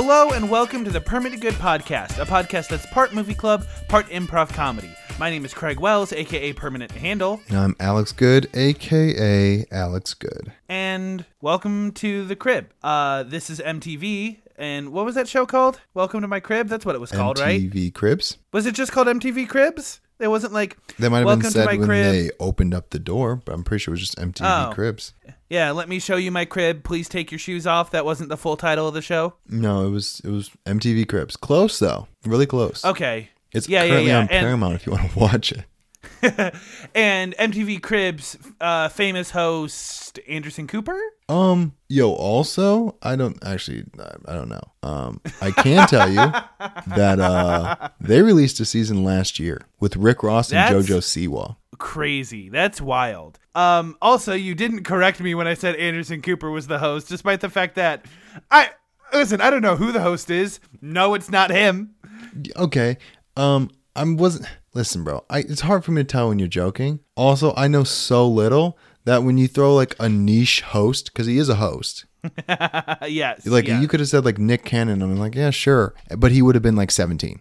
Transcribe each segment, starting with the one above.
Hello and welcome to the Permanent Good Podcast, a podcast that's part movie club, part improv comedy. My name is Craig Wells, aka Permanent Handle, And I'm Alex Good, aka Alex Good. and welcome to the crib. Uh, this is MTV, and what was that show called? Welcome to my crib. That's what it was called, right? MTV Cribs. Was it just called MTV Cribs? It wasn't like That might have welcome been said when crib. they opened up the door, but I'm pretty sure it was just MTV Oh. Cribs. Yeah, let me show you my crib. Please take your shoes off. That wasn't the full title of the show. No, it was it was MTV Cribs. Close though, really close. Okay. It's yeah, yeah, currently yeah. on And- Paramount if you want to watch it. and MTV Cribs uh, famous host Anderson Cooper. Um, yo, also, I don't actually, I- don't know. Um, I can tell you that uh, they released a season last year with Rick Ross and That's- JoJo Siwa. Crazy. That's wild. Um, also, you didn't correct me when I said Anderson Cooper was the host, despite the fact that I listen. I don't know who the host is. No, it's not him. Okay. Um, I wasn't. Listen, bro. I it's hard for me to tell when you're joking. Also, I know so little that when you throw like a niche host, because he is a host, yes. like yeah. you could have said like Nick Cannon. I'm like, yeah, sure, but he would have been like 17.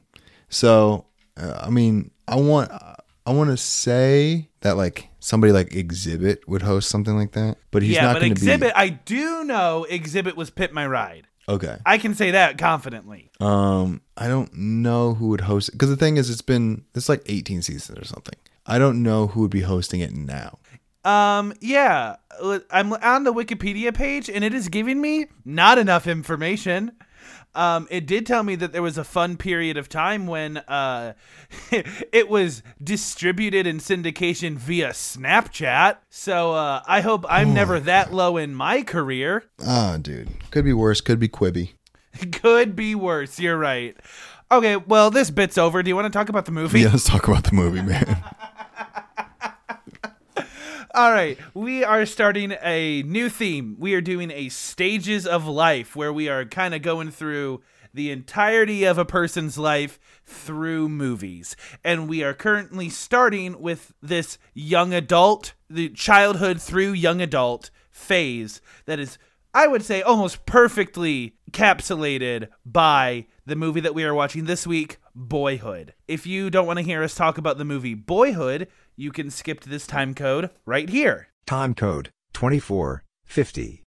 So, uh, I mean, I want, I want to say that like somebody like Xzibit would host something like that, but he's yeah, not going to be. Xzibit. I do know Xzibit was Pimp My Ride. Okay. I can say that confidently. Um, I don't know who would host it because the thing is, it's been it's like 18 seasons or something. I don't know who would be hosting it now. Um, yeah, I'm on the Wikipedia page and it is giving me not enough information. Um, it did tell me that there was a fun period of time when uh, it was distributed in syndication via Snapchat. So uh, I hope I'm never that low in my career. Ah, dude, could be worse. Could be Quibi. Could be worse. You're right. Okay, well, this bit's over. Do you want to talk about the movie? Yeah, let's talk about the movie, man. All right, we are starting a new theme. We are doing a stages of life where we are kind of going through the entirety of a person's life through movies. And we are currently starting with this young adult, the childhood through young adult phase that is I would say almost perfectly capsulated by the movie that we are watching this week, Boyhood. If you don't want to hear us talk about the movie Boyhood, you can skip to this time code right here. Time code 2450.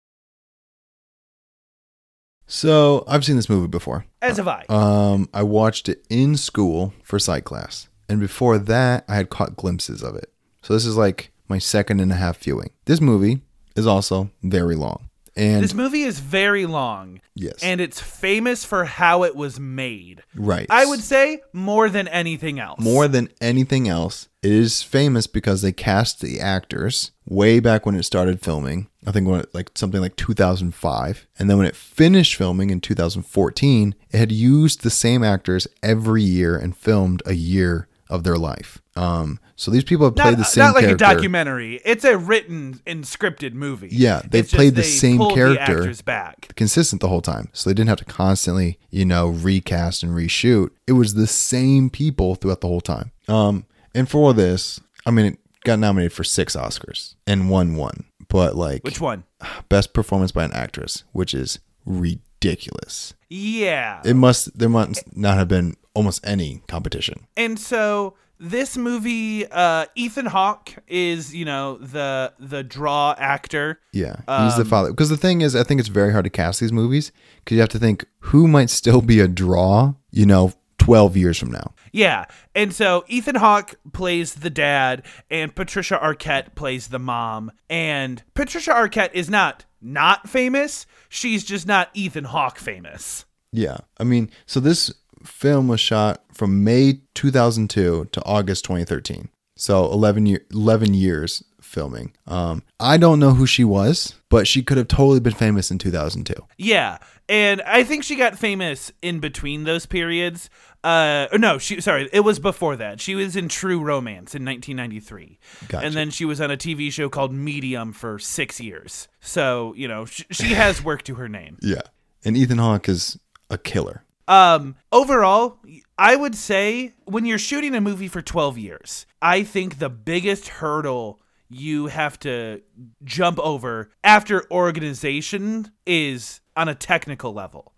so I've seen this movie before. As have I. Um, I watched it in school for psych class, and before that, I had caught glimpses of it. So this is like my second and a half viewing. This movie is also very long, and this movie is very long. Yes. And it's famous for how it was made. right, I would say more than anything else. more than anything else, it is famous because they cast the actors way back when it started filming. I think when it, like something like 2005, and then when it finished filming in 2014, it had used the same actors every year and filmed a year of their life. Um, so these people have not, played the same characters. It's not like character. a documentary. It's a written and scripted movie. Yeah, they've It's played the they same character. The back. consistent the whole time. So they didn't have to constantly, you know, recast and reshoot. It was the same people throughout the whole time. Um, and for this, I mean, it got nominated for six Oscars and won one. But like Which one? best performance by an actress, which is ridiculous. Yeah. It must there must not have been almost any competition. and so this movie, uh, Ethan Hawke is, you know, the the draw actor. Yeah, he's the Um, father. Because the thing is, I think it's very hard to cast these movies because you have to think who might still be a draw, you know, twelve years from now. Yeah. And so Ethan Hawke plays the dad and Patricia Arquette plays the mom. And Patricia Arquette is not not famous. She's just not Ethan Hawke famous. Yeah. I mean, so this film was shot from May 2002 to August 2013. So 11 year 11 years filming. Um I don't know who she was, but she could have totally been famous in 2002. Yeah. And I think she got famous in between those periods. Uh no, she sorry, it was before that. She was in True Romance in 1993. Gotcha. And then she was on a TV show called Medium for 6 years. So, you know, sh- she has work to her name. Yeah. And Ethan Hawke is a killer. Um, overall, I would say when you're shooting a movie for 12 years, I think the biggest hurdle you have to jump over after organization is on a technical level.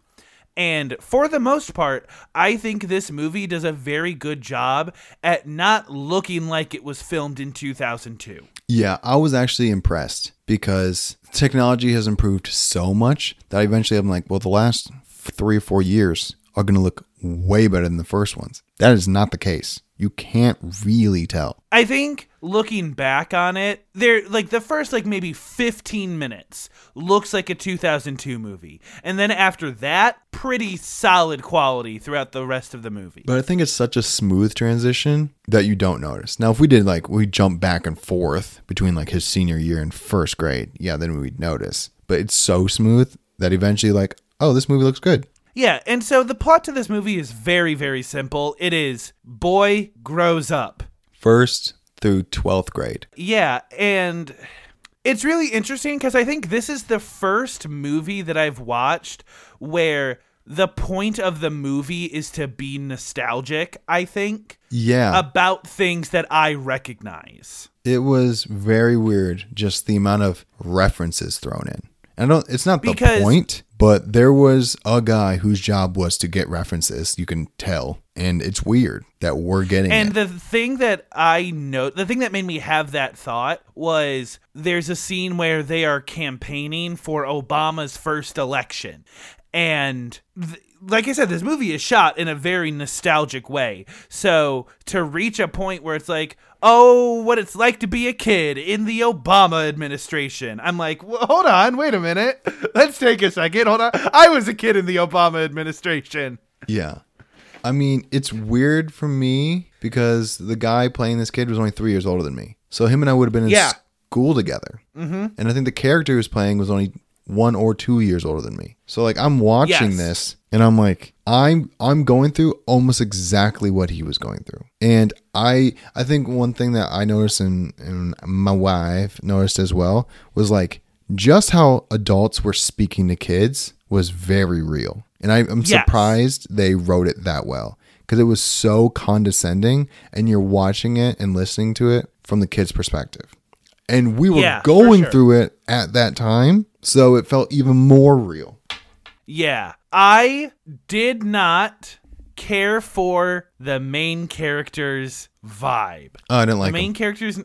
And for the most part, I think this movie does a very good job at not looking like it was filmed in 2002. Yeah, I was actually impressed because technology has improved so much that eventually I'm like, well, the last three or four years are going to look way better than the first ones. That is not the case. You can't really tell. I think looking back on it, there like the first like maybe 15 minutes looks like a 2002 movie. And then after that, pretty solid quality throughout the rest of the movie. But I think it's such a smooth transition that you don't notice. Now, if we did like we jump back and forth between like his senior year and first grade, yeah, then we'd notice. But it's so smooth that eventually like, oh, this movie looks good. Yeah, and so the plot to this movie is very, very simple. It is boy grows up. First through 12th grade. Yeah, and it's really interesting because I think this is the first movie that I've watched where the point of the movie is to be nostalgic, I think, Yeah. about things that I recognize. it was very weird just the amount of references thrown in. And I don't it's not the Because- point, but there was a guy whose job was to get references, you can tell. And it's weird that we're getting And it. the thing that I know, the thing that made me have that thought was there's a scene where they are campaigning for Obama's first election. And th- like I said, this movie is shot in a very nostalgic way. So to reach a point where it's like, oh, what it's like to be a kid in the Obama administration, I'm like, well, hold on, wait a minute. Let's take a second. Hold on. I was a kid in the Obama administration. Yeah. I mean, it's weird for me because the guy playing this kid was only three years older than me. So him and I would have been in Yeah. school together. Mm-hmm. And I think the character he was playing was only one or two years older than me. So like I'm watching Yes. this and I'm like, I'm I'm going through almost exactly what he was going through. And I I think one thing that I noticed and, and my wife noticed as well was like just how adults were speaking to kids was very real. And I, I'm Yes. surprised they wrote it that well because it was so condescending and you're watching it and listening to it from the kid's perspective. And we were Yeah, going sure. through it at that time, so it felt even more real. Yeah. I did not care for the main character's vibe. Oh, I didn't like the main him. character's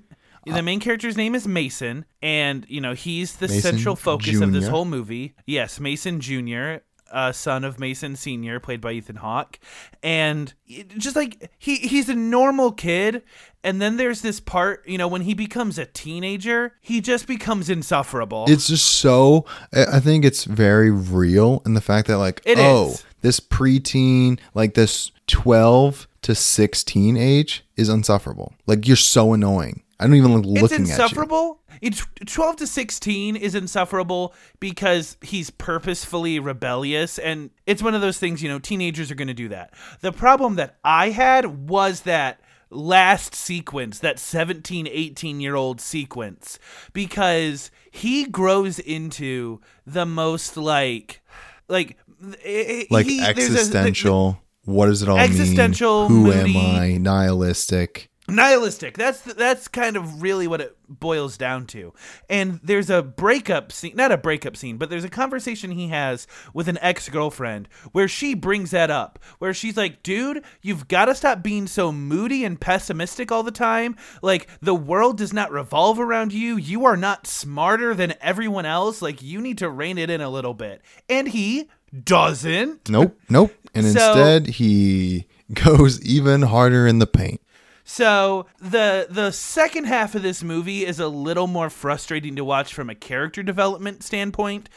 the main character's name is Mason, and you know he's the Mason central focus of this whole movie. Yes, Mason Jr., uh, son of Mason Sr., played by Ethan Hawke, and just like he he's a normal kid, and then there's this part, you know, when he becomes a teenager, he just becomes insufferable. It's just so. I think it's very real in the fact that like, It oh, is. this preteen, like this twelve to sixteen age, is insufferable. Like you're so annoying. I don't even like it's looking at you. It's insufferable. It's 12 to 16 is insufferable because he's purposefully rebellious and it's one of those things, you know, teenagers are going to do that. The problem that I had was that last sequence, that 17, 18 year old sequence, because he grows into the most like, like, eh, Like he- there's a- existential. what does it all Existential, mean? Who moody. am I? Nihilistic. Nihilistic that's that's kind of really what it boils down to and there's a breakup scene not a breakup scene but there's a conversation he has with an ex-girlfriend where she brings that up where she's like dude you've got to stop being so moody and pessimistic all the time like the world does not revolve around you you are not smarter than everyone else like you need to rein it in a little bit and he doesn't Nope. Nope. And So- instead, he goes even harder in the paint. So the the second half of this movie is a little more frustrating to watch from a character development standpoint.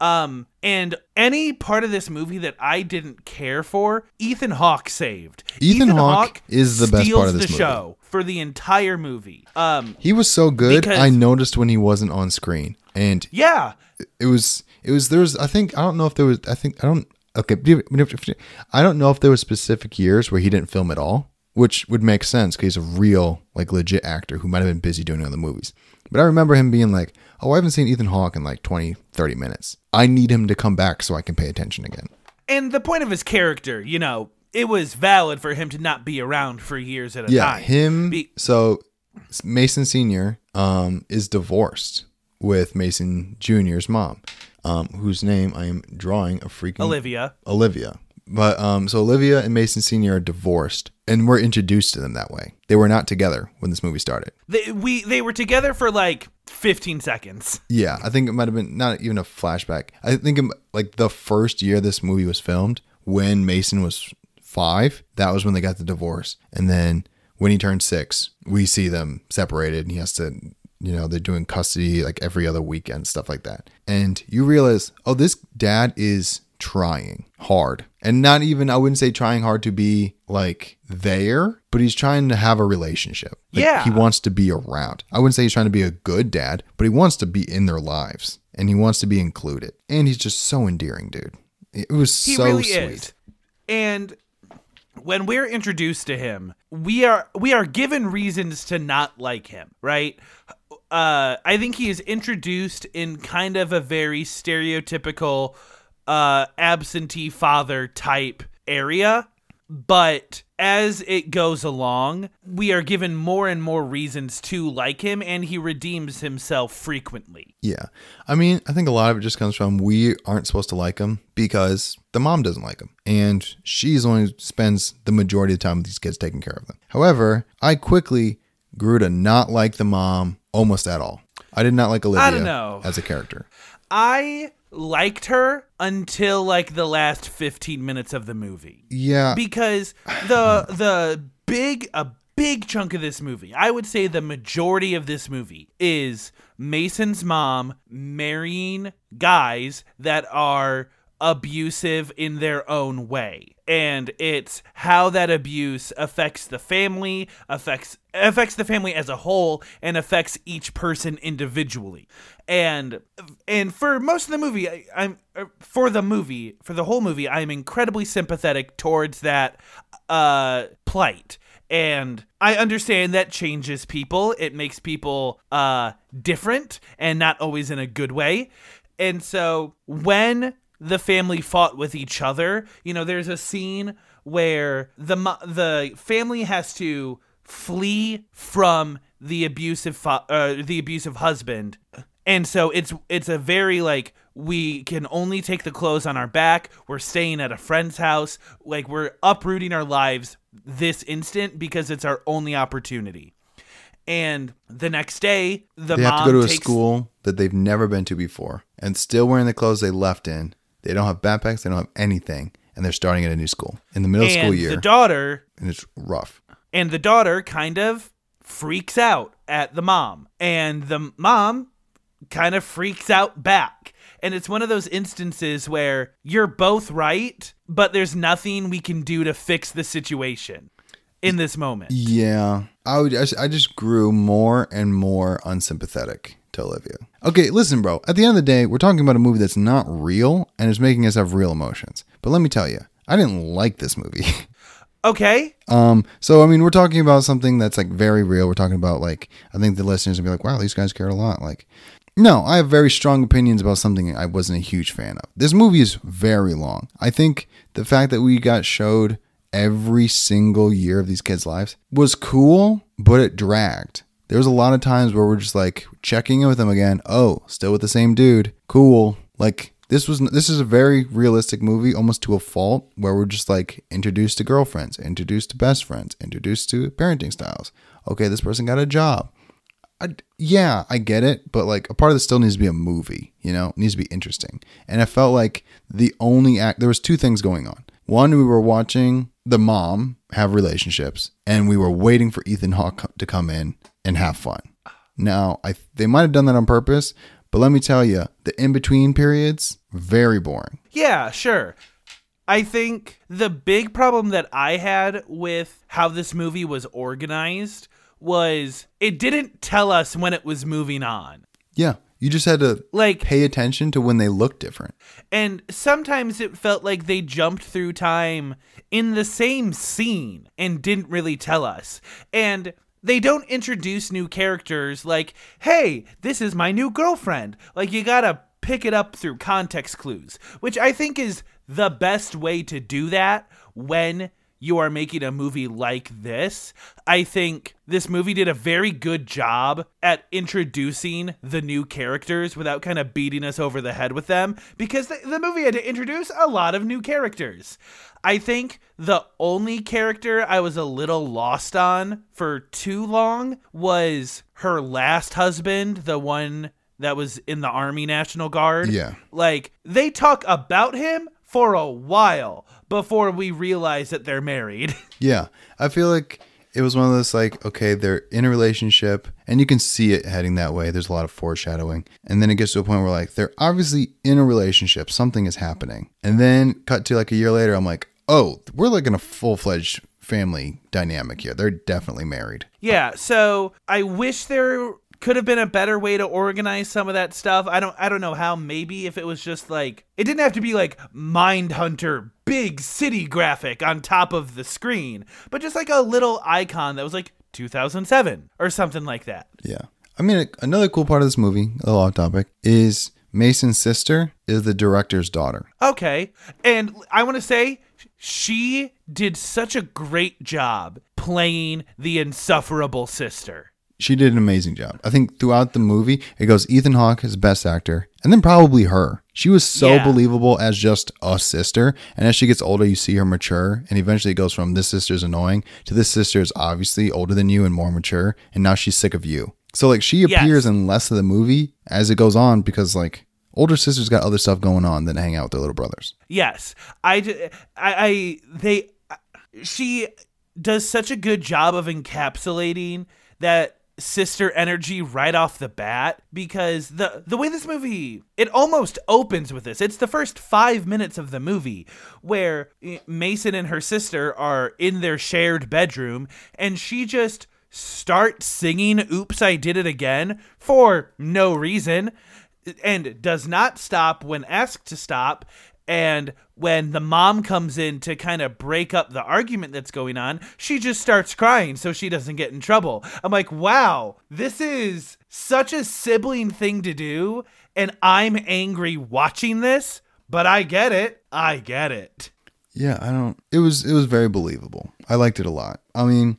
Um, and any part of this movie that I didn't care for, Ethan Hawke saved. Ethan Hawke is the best part of this the movie. show for the entire movie. Um, He was so good. I noticed when he wasn't on screen, and yeah, it was it was there was I think I don't know if there was I think I don't okay I don't know if there was specific years where he didn't film at all, which would make sense because he's a real like legit actor who might have been busy doing other movies. But I remember him being like, "Oh, I haven't seen Ethan Hawke in like 20, 30 minutes. I need him to come back so I can pay attention again." and the point of his character, you know, it was valid for him to not be around for years at a Yeah, time. him. Be- so Mason Senior um is divorced with Mason Junior's mom. um, whose name I am drawing a freaking Olivia. Olivia. But um, so Olivia and Mason Senior are divorced, and we're introduced to them that way. They were not together when this movie started. They, we they were together for like 15 seconds. Yeah, I think it might have been not even a flashback. I think it, like the first year this movie was filmed, when Mason was five, that was when they got the divorce, and then when he turned six, we see them separated, and he has to. You know, they're doing custody like every other weekend, stuff like that. And you realize, oh, this dad is trying hard. And not even, I wouldn't say trying hard to be like there, but he's trying to have a relationship. Like, Yeah. He wants to be around. I wouldn't say he's trying to be a good dad, but he wants to be in their lives and he wants to be included. And he's just so endearing, dude. It was He so really sweet. is. And when we're introduced to him, we are we are given reasons to not like him, right? Uh, I think he is introduced in kind of a very stereotypical uh, absentee father type area, but as it goes along, we are given more and more reasons to like him, and he redeems himself frequently. Yeah. I mean, I think a lot of it just comes from we aren't supposed to like him because the mom doesn't like him. And she's the one who spends the majority of the time with these kids taking care of them. However, I quickly grew to not like the mom almost at all. I did not like Olivia I don't know. as a character. I liked her until like the last 15 minutes of the movie Yeah. because the the big a big chunk of this movie i would say the majority of this movie is mason's mom marrying guys that are abusive in their own way. And it's how that abuse affects the family affects affects the family as a whole and affects each person individually. And and for most of the movie I, i'm uh, for the movie for the whole movie i'm incredibly sympathetic towards that uh plight. And i understand that changes people. It makes people uh different and not always in a good way. And so when the family fought with each other, you know, there's a scene where the the family has to flee from the abusive fa- uh, the abusive husband. And so it's it's a very like we can only take the clothes on our back. We're staying at a friend's house. Like we're uprooting our lives this instant because it's our only opportunity. And the next day, the they mom have to go to a school that they've never been to before and still wearing the clothes they left in. They don't have backpacks, they don't have anything, and they're starting at a new school in the middle and school year. the daughter and it's rough. and the daughter kind of freaks out at the mom and the mom kind of freaks out back and it's one of those instances where you're both right but there's nothing we can do to fix the situation in this moment Yeah, I would. I just, I just grew more and more unsympathetic to Olivia. Okay, listen, bro. At the end of the day, we're talking about a movie that's not real and is making us have real emotions. But let me tell you, I didn't like this movie. okay um, so I mean, we're talking about something that's like very real. We're talking about like I think the listeners will be like, "Wow, these guys cared a lot." Like, no, I have very strong opinions about something I wasn't a huge fan of. This movie is very long. I think the fact that we got showed every single year of these kids' lives was cool, but it dragged. There was a lot of times where we're just like checking in with them again. Oh, still with the same dude. Cool. Like this was this is a very realistic movie, almost to a fault, where we're just like introduced to girlfriends, introduced to best friends, introduced to parenting styles. Okay, this person got a job. I, yeah, I get it, but like a part of this still needs to be a movie, you know, it needs to be interesting. And I felt like the only act there was two things going on. One, we were watching the mom have relationships, and we were waiting for Ethan Hawke to come in and have fun. Now, I they might have done that on purpose, but let me tell you, the in between periods very boring. Yeah, sure. I think the big problem that I had with how this movie was organized was it didn't tell us when it was moving on. Yeah, you just had to Like pay attention to when they looked different. and sometimes it felt like they jumped through time in the same scene and didn't really tell us. And they don't introduce new characters like, "Hey, this is my new girlfriend." Like you got to pick it up through context clues, which I think is the best way to do that when you are making a movie like this, I think this movie did a very good job at introducing the new characters without kind of beating us over the head with them because the, the movie had to introduce a lot of new characters. I think the only character I was a little lost on for too long was her last husband, the one that was in the Army National Guard. Yeah. Like, they talk about him for a while before we realize that they're married. Yeah, I feel like it was one of those like, okay, they're in a relationship, and you can see it heading that way. There's a lot of foreshadowing, and then it gets to a point where like they're obviously in a relationship, something is happening, and then cut to like a year later, I'm like, oh, we're like in a full fledged family dynamic here. They're definitely married. yeah, so I wish there could have been a better way to organize some of that stuff. I don't I don't know how maybe if it was just like it didn't have to be like Mindhunter big city graphic on top of the screen, but just like a little icon that was like 2007 or something like that. Yeah. I mean, another cool part of this movie, a little off topic, is Mason's sister is the director's daughter. Okay. And I want to say she did such a great job playing the insufferable sister. She did an amazing job. I think throughout the movie, it goes Ethan Hawke as best actor, and then probably her. She was so Yeah. believable as just a sister. And as she gets older, you see her mature, and eventually it goes from this sister's annoying to this sister is obviously older than you and more mature, and now she's sick of you. So like she Yes. appears in less of the movie as it goes on because like older sisters got other stuff going on than hang out with their little brothers. Yes, I, I, I, they, she does such a good job of encapsulating that sister energy right off the bat because the the way this movie it almost opens with this it's the first 5 minutes of the movie where eh, Mason and her sister are in their shared bedroom and she just starts singing oops I did it again for no reason and does not stop when asked to stop. And when the mom comes in to kind of break up the argument that's going on, she just starts crying so she doesn't get in trouble. I'm like, wow, this is such a sibling thing to do. And I'm angry watching this, but I get it. I get it. Yeah, I don't. It was it was very believable. I liked it a lot. I mean,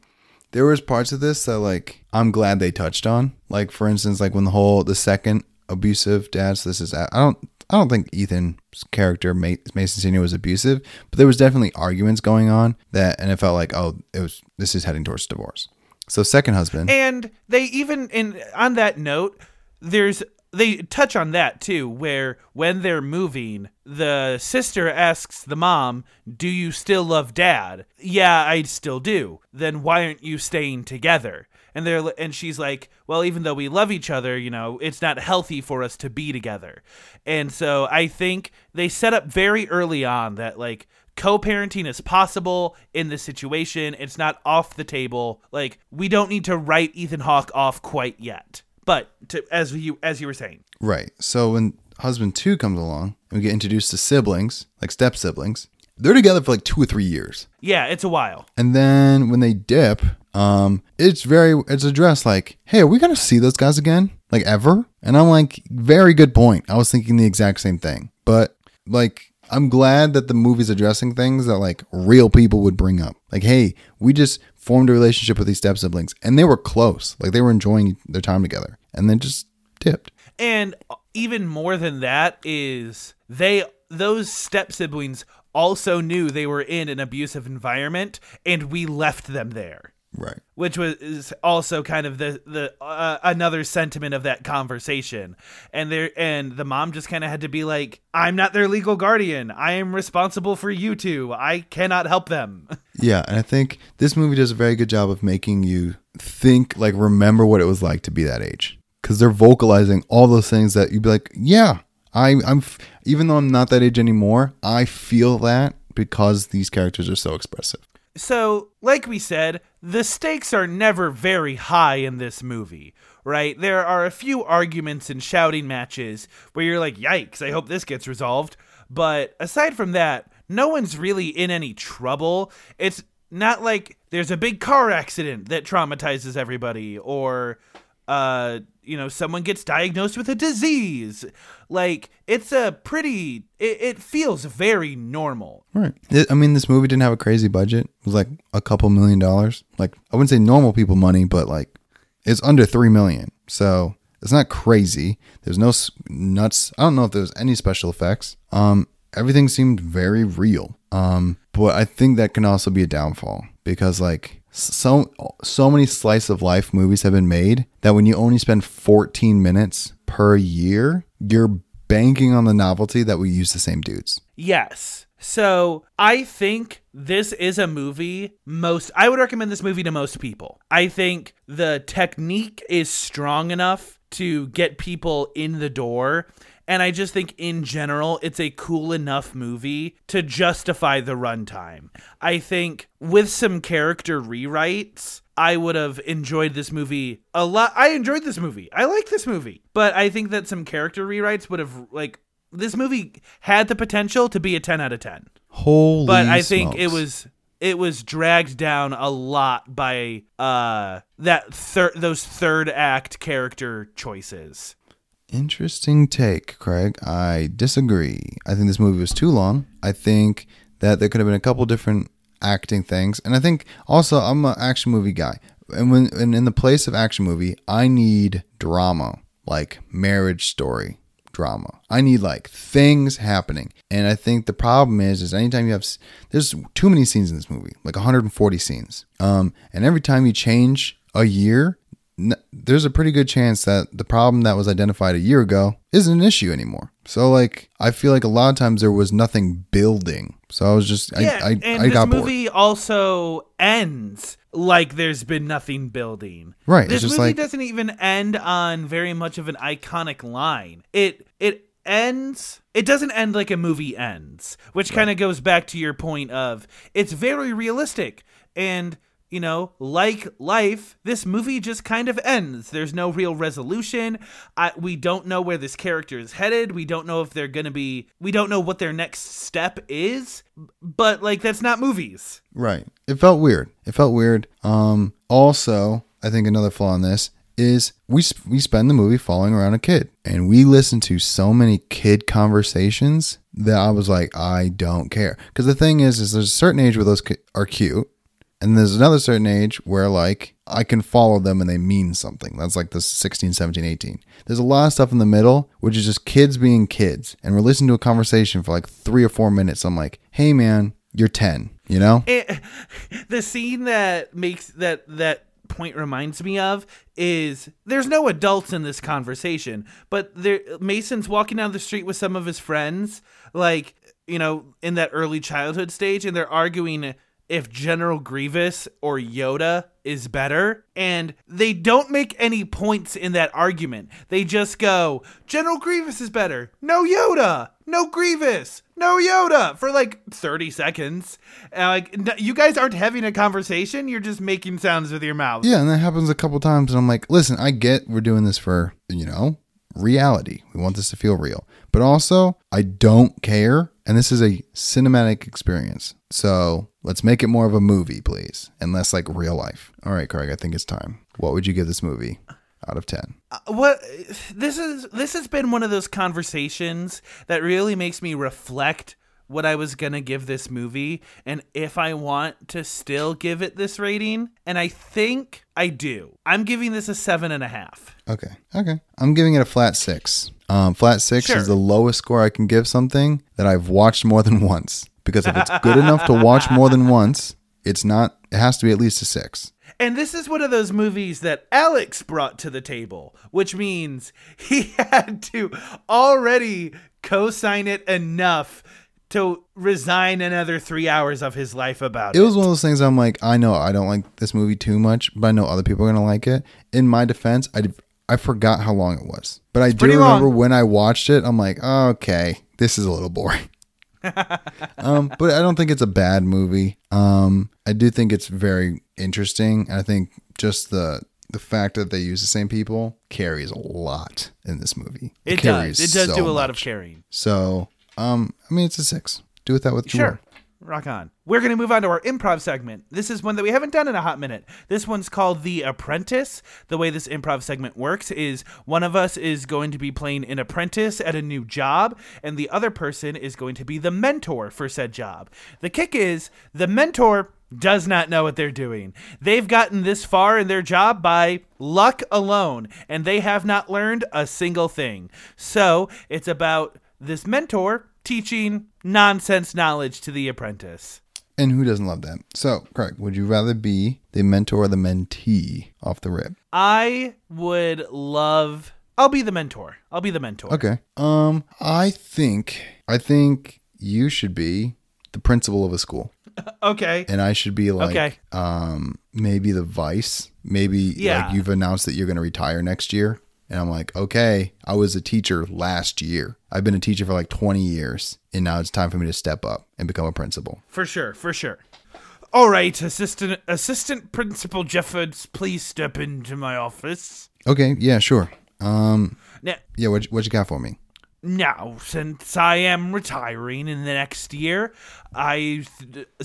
there was parts of this that like I'm glad they touched on. Like for instance, like when the whole the second abusive dad. So this is I don't I don't think Ethan's character Mason Senior was abusive, but there was definitely arguments going on that, and it felt like oh, it was this is heading towards divorce. So second husband. And they even in on that note, there's they touch on that too, where when they're moving, the sister asks the mom, "Do you still love dad?" "Yeah, I still do." "Then why aren't you staying together?" And they're and she's like, "Well, even though we love each other, you know, it's not healthy for us to be together." And so I think they set up very early on that like co-parenting is possible in this situation. It's not off the table. Like we don't need to write Ethan Hawke off quite yet. But to, as you as you were saying, Right. So when husband two comes along and we get introduced to siblings, like step siblings, they're together for like two or three years. yeah, it's a while. And then when they dip, um, it's very it's addressed like, hey, are we gonna see those guys again? Like ever? And I'm like, very good point. I was thinking the exact same thing. But like I'm glad that the movie's addressing things that like real people would bring up. Like, hey, we just formed a relationship with these step siblings and they were close. Like they were enjoying their time together. And then just dipped. And even more than that is they those step siblings also knew they were in an abusive environment and we left them there. Right. which was also kind of the the uh, another sentiment of that conversation and there and the mom just kind of had to be like i'm not their legal guardian i am responsible for you two i cannot help them Yeah, and I think this movie does a very good job of making you think, like, remember what it was like to be that age. Because they're vocalizing all those things that you'd be like, yeah, I, I'm, f- even though I'm not that age anymore, I feel that because these characters are so expressive. So like we said the stakes are never very high in this movie right? There are a few arguments and shouting matches where you're like yikes i hope this gets resolved. But aside from that no one's really in any trouble. It's not like there's a big car accident that traumatizes everybody or uh you know someone gets diagnosed with a disease like it's a pretty it, it feels very normal Right. It- I mean, this movie didn't have a crazy budget. It was like a couple million dollars. Like I wouldn't say normal people money, but like it's under three million. So it's not crazy. There's no nuts. I don't know if there was any special effects. Um, everything seemed very real. Um, but I think that can also be a downfall because like so so many slice of life movies have been made that when you only spend 14 minutes per year, you're banking on the novelty that we use the same dudes. Yes. So I think this is a movie most I would recommend this movie to most people. I think the technique is strong enough to get people in the door. And I just think in general, it's a cool enough movie to justify the runtime. I think with some character rewrites, I would have enjoyed this movie a lot. I enjoyed this movie. I like this movie. But I think that some character rewrites would have, like, this movie had the potential to be a 10 out of 10 Holy but i think it was it was dragged down a lot by uh that third those third act character choices Interesting take, Craig. I disagree. I think this movie was too long. I think that there could have been a couple different acting things, and I think also I'm an action movie guy. And when and in the place of action movie, I need drama, like marriage story drama. I need like things happening. And I think the problem is is anytime you have there's too many scenes in this movie, like 140 scenes. Um and every time you change a year, n- there's a pretty good chance that the problem that was identified a year ago isn't an issue anymore. So like I feel like a lot of times there was nothing building. So I was just yeah I I, and I this got bored. movie also ends like there's been nothing building Right, this it's just movie like- doesn't even end on very much of an iconic line it it ends it doesn't end like a movie ends which kind of goes back to your point of it's very realistic and you know like life this movie just kind of ends there's no real resolution I, we don't know where this character is headed we don't know if they're gonna be we don't know what their next step is but like that's not movies Right. It felt weird. It felt weird. Um also, I think another flaw in this is we sp- we spend the movie following around a kid and we listen to so many kid conversations that I was like I don't care. Cuz the thing is is there's a certain age where those ki- are cute and there's another certain age where like I can follow them and they mean something. That's like the 16, 17, 18. There's a lot of stuff in the middle which is just kids being kids and we're listening to a conversation for like 3 or 4 minutes. I'm like, "Hey man, you're 10." You know? it, eh, the scene that makes that that point reminds me of is there's no adults in this conversation but there mason's walking down the street with some of his friends like you know in that early childhood stage and they're arguing if general grievous or yoda is better and they don't make any points in that argument. They just go general grievous is better. No yoda. No grievous. No yoda for like 30 seconds. And like you guys aren't having a conversation. You're just making sounds with your mouth. Yeah, and that happens a couple times, and I'm like, listen, I get we're doing this for you know reality. We want this to feel real, but also I don't care, and this is a cinematic experience. So let's make it more of a movie, please, and less like real life. All right, Craig, I think it's time. What would you give this movie out of ten? Uh, what this is this has been one of those conversations that really makes me reflect what I was gonna give this movie and if I want to still give it this rating and I think I do I'm giving this a seven and a half Okay, okay, I'm giving it a flat six. Um, flat six Sure. is the lowest score I can give something that I've watched more than once. Because if it's good enough to watch more than once, it's not. It has to be at least a six. And this is one of those movies that Alex brought to the table, which means he had to already co sign it enough to resign another three hours of his life about it. It was one of those things I'm like, I know I don't like this movie too much, but I know other people are gonna like it. In my defense, I I forgot how long it was, but I do remember long. when I watched it. I'm like, oh, okay, this is a little boring. um, but I don't think it's a bad movie. Um, I do think it's very interesting. I think just the the fact that they use the same people carries a lot in this movie. it carries does. It does so do a lot of carrying. So, um, I mean, it's a six. Do with that what you Sure. Rock on. We're going to move on to our improv segment. This is one that we haven't done in a hot minute. This one's called The Apprentice. The way this improv segment works is one of us is going to be playing an apprentice at a new job, and the other person is going to be the mentor for said job. The kick is the mentor does not know what they're doing. They've gotten this far in their job by luck alone, and they have not learned a single thing. So it's about this mentor teaching nonsense knowledge to the apprentice. And who doesn't love that? So, Craig, would you rather be the mentor or the mentee off the rip? I would love. I'll be the mentor. I'll be the mentor. Okay. Um, I think I think you should be the principal of a school, Okay. and I should be like Okay. um maybe the vice. Maybe Yeah. like you've announced that you're going to retire next year, and I'm like, okay, I was a teacher last year. I've been a teacher for like 20 years, and now it's time for me to step up and become a principal. For sure. For sure. All right, assistant assistant principal Jeffords, please step into my office. Okay. Yeah. Sure. Um. Now, Yeah. What what you got for me? Now, since I am retiring in the next year, I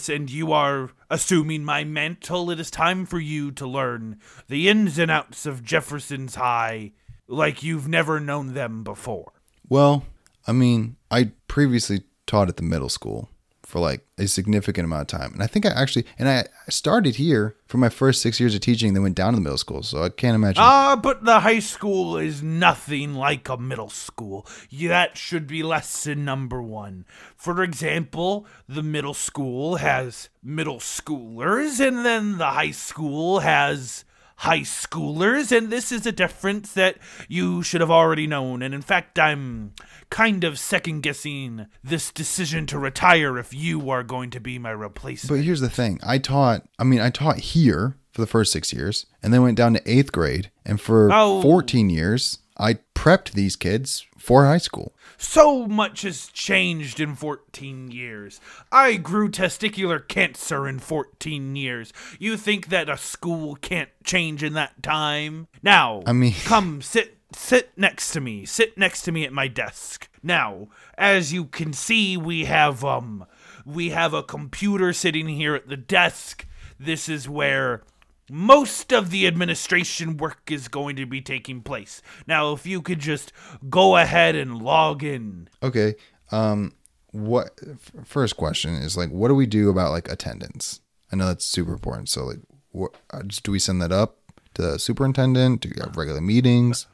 and you are assuming my mantle, it is time for you to learn the ins and outs of Jefferson's High like you've never known them before. Well, I mean, I previously taught at the middle school for like a significant amount of time. And I think I actually, and I started here for my first six years of teaching, then went down to the middle school. So I can't imagine. Ah, but the high school is nothing like a middle school. That should be lesson number one. For example, the middle school has middle schoolers, and then the high school has high schoolers, and this is a difference that you should have already known. And in fact, I'm kind of second guessing this decision to retire if you are going to be my replacement. but here's the thing I taught, I mean, I taught here for the first six years and then went down to eighth grade. And for Oh. 14 years, I prepped these kids for high school. So much has changed in 14 years. I grew testicular cancer in 14 years. You think that a school can't change in that time? Now, I mean- come sit sit next to me. Sit next to me at my desk. Now, as you can see, we have um we have a computer sitting here at the desk. This is where most of the administration work is going to be taking place. Now, if you could just go ahead and log in. Okay. Um, what f- first question is like, what do we do about like attendance? I know that's super important. So like, what uh, just do we send that up to the superintendent? Do you have regular meetings?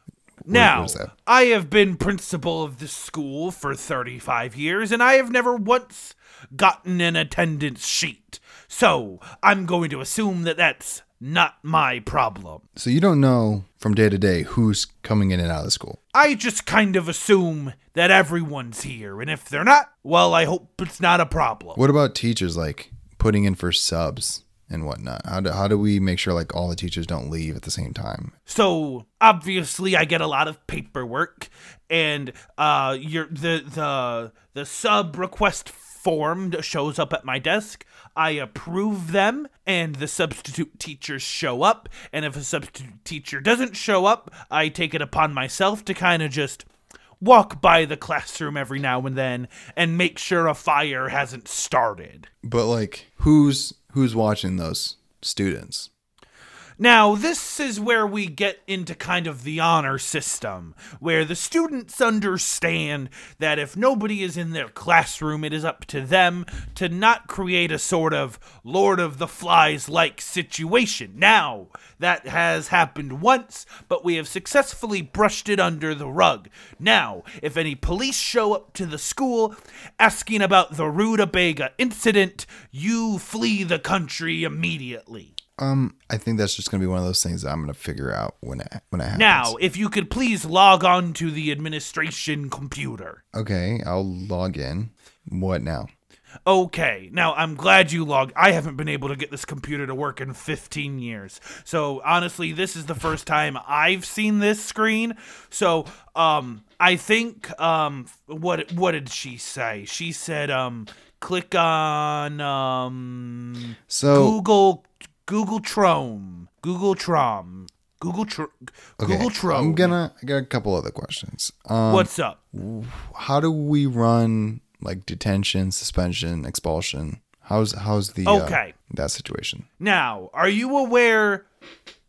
Now, what is that? I have been principal of this school for 35 years, and I have never once gotten an attendance sheet. So, I'm going to assume that that's not my problem. So you don't know from day to day who's coming in and out of the school. I just kind of assume that everyone's here, and if they're not, well, I hope it's not a problem. What about teachers like putting in for subs and whatnot? How do how do we make sure like all the teachers don't leave at the same time? So obviously, I get a lot of paperwork, and uh, your the the the sub request form shows up at my desk. I approve them, and the substitute teachers show up. And if a substitute teacher doesn't show up, I take it upon myself to kind of just walk by the classroom every now and then and make sure a fire hasn't started. But like, who's who's watching those students? Now, this is where we get into kind of the honor system, where the students understand that if nobody is in their classroom, it is up to them to not create a sort of Lord of the Flies like situation. Now, that has happened once, but we have successfully brushed it under the rug. Now, if any police show up to the school asking about the Rutabaga incident, you flee the country immediately. Um, I think that's just gonna be one of those things that I'm gonna figure out when it when it happens. Now, if you could please log on to the administration computer. okay, I'll log in. What now? Okay, now I'm glad you logged. I haven't been able to get this computer to work in 15 years. So honestly, this is the first time I've seen this screen. So um, I think um, what what did she say? She said um, click on um, So Google Google Chrome Google Chrome Google Tr- okay, Google Chrome. I'm gonna. I got a couple other questions. Um, What's up? how do we run like detention, suspension, expulsion? How's how's the uh, Okay. that situation? Now, are you aware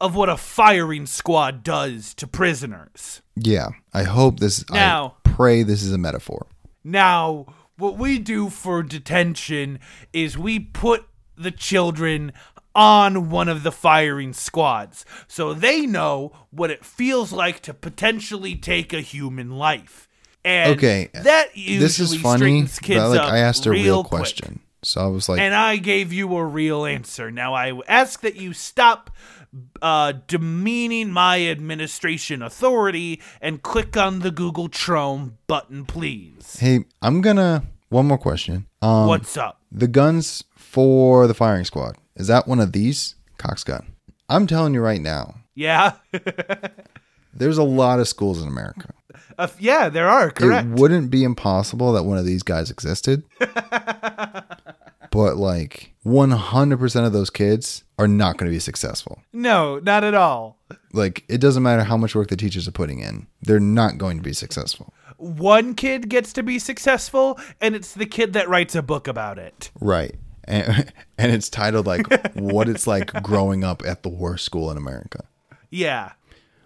of what a firing squad does to prisoners? Yeah, I hope this. Now- I pray this is a metaphor. Now, what we do for detention is we put the children on one of the firing squads so they know what it feels like to potentially take a human life. And Okay, that usually This is funny. But like, I asked a real real quick. question, so I was like, And I gave you a real answer. Now I ask that you stop uh, demeaning my administration authority and click on the Google Chrome button, please. "Hey, I'm gonna one more question. Um, What's up? the guns for the firing squad? Is that one of these? Cox gun. I'm telling you right now, Yeah, there's a lot of schools in America. uh, yeah, there are correct. It wouldn't be impossible that one of these guys existed. but like 100% of those kids are not going to be successful. no, not at all. Like it doesn't matter how much work the teachers are putting in. They're not going to be successful. One kid gets to be successful, and it's the kid that writes a book about it. Right. And, and it's titled like what it's like growing up at the worst school in America. Yeah.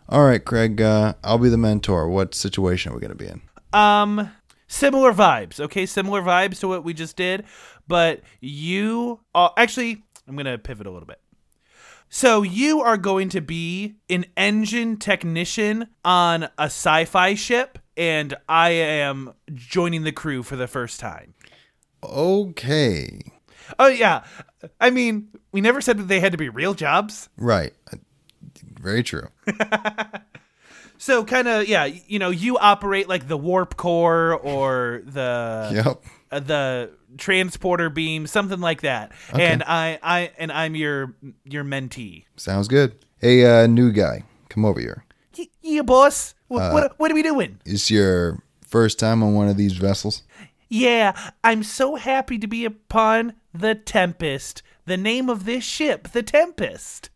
All right, Craig, uh, I'll be the mentor. What situation are we going to be in? Um, similar vibes. Okay, similar vibes to what we just did, but you uh, actually, I'm gonna pivot a little bit. So you are going to be an engine technician on a sci-fi ship, and I am joining the crew for the first time. Okay. Oh yeah, I mean, we never said that they had to be real jobs. Right. Uh, Very true. So kind of yeah, you know, you operate like the warp core or the Yep. uh, the transporter beam, something like that. And I, I, and I'm your your mentee. Sounds good. Hey, uh, new guy, come over here. Y- yeah, boss. What, what what are we doing? Is your first time on one of these vessels? Yeah, I'm so happy to be upon the Tempest. The name of this ship, the Tempest.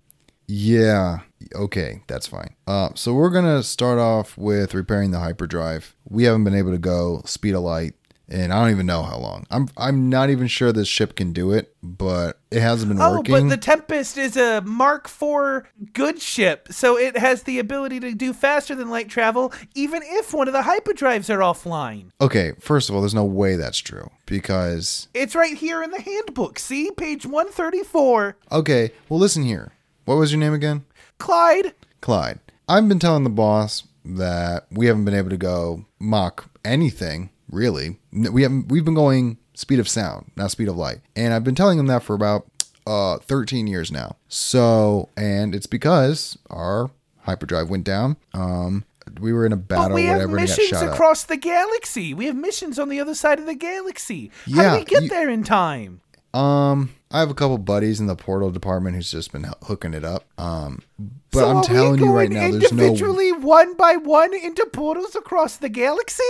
Yeah. Okay, that's fine. Uh, so we're gonna start off with repairing the hyperdrive. We haven't been able to go speed of light, and I don't even know how long. I'm I'm not even sure this ship can do it, but it hasn't been Oh, working. but the Tempest is a Mark IV good ship, so it has the ability to do faster than light travel, even if one of the hyperdrives are offline. okay, first of all, there's no way that's true because It's right here in the handbook. See, page 134. okay, well listen here. What was your name again? Clyde. Clyde. I've been telling the boss that we haven't been able to go Mach anything really. We haven't. We've been going speed of sound, not speed of light, and I've been telling him that for about uh 13 years now. So, and it's because our hyperdrive went down. Um, we were in a battle, But we have whatever, it got missions up. across the galaxy. We have missions on the other side of the galaxy. How Yeah, do we get you- there in time? Um, I have a couple buddies in the portal department who's just been hooking it up. Um, but so I'm telling you right going now, there's no. individually one by one into portals across the galaxy.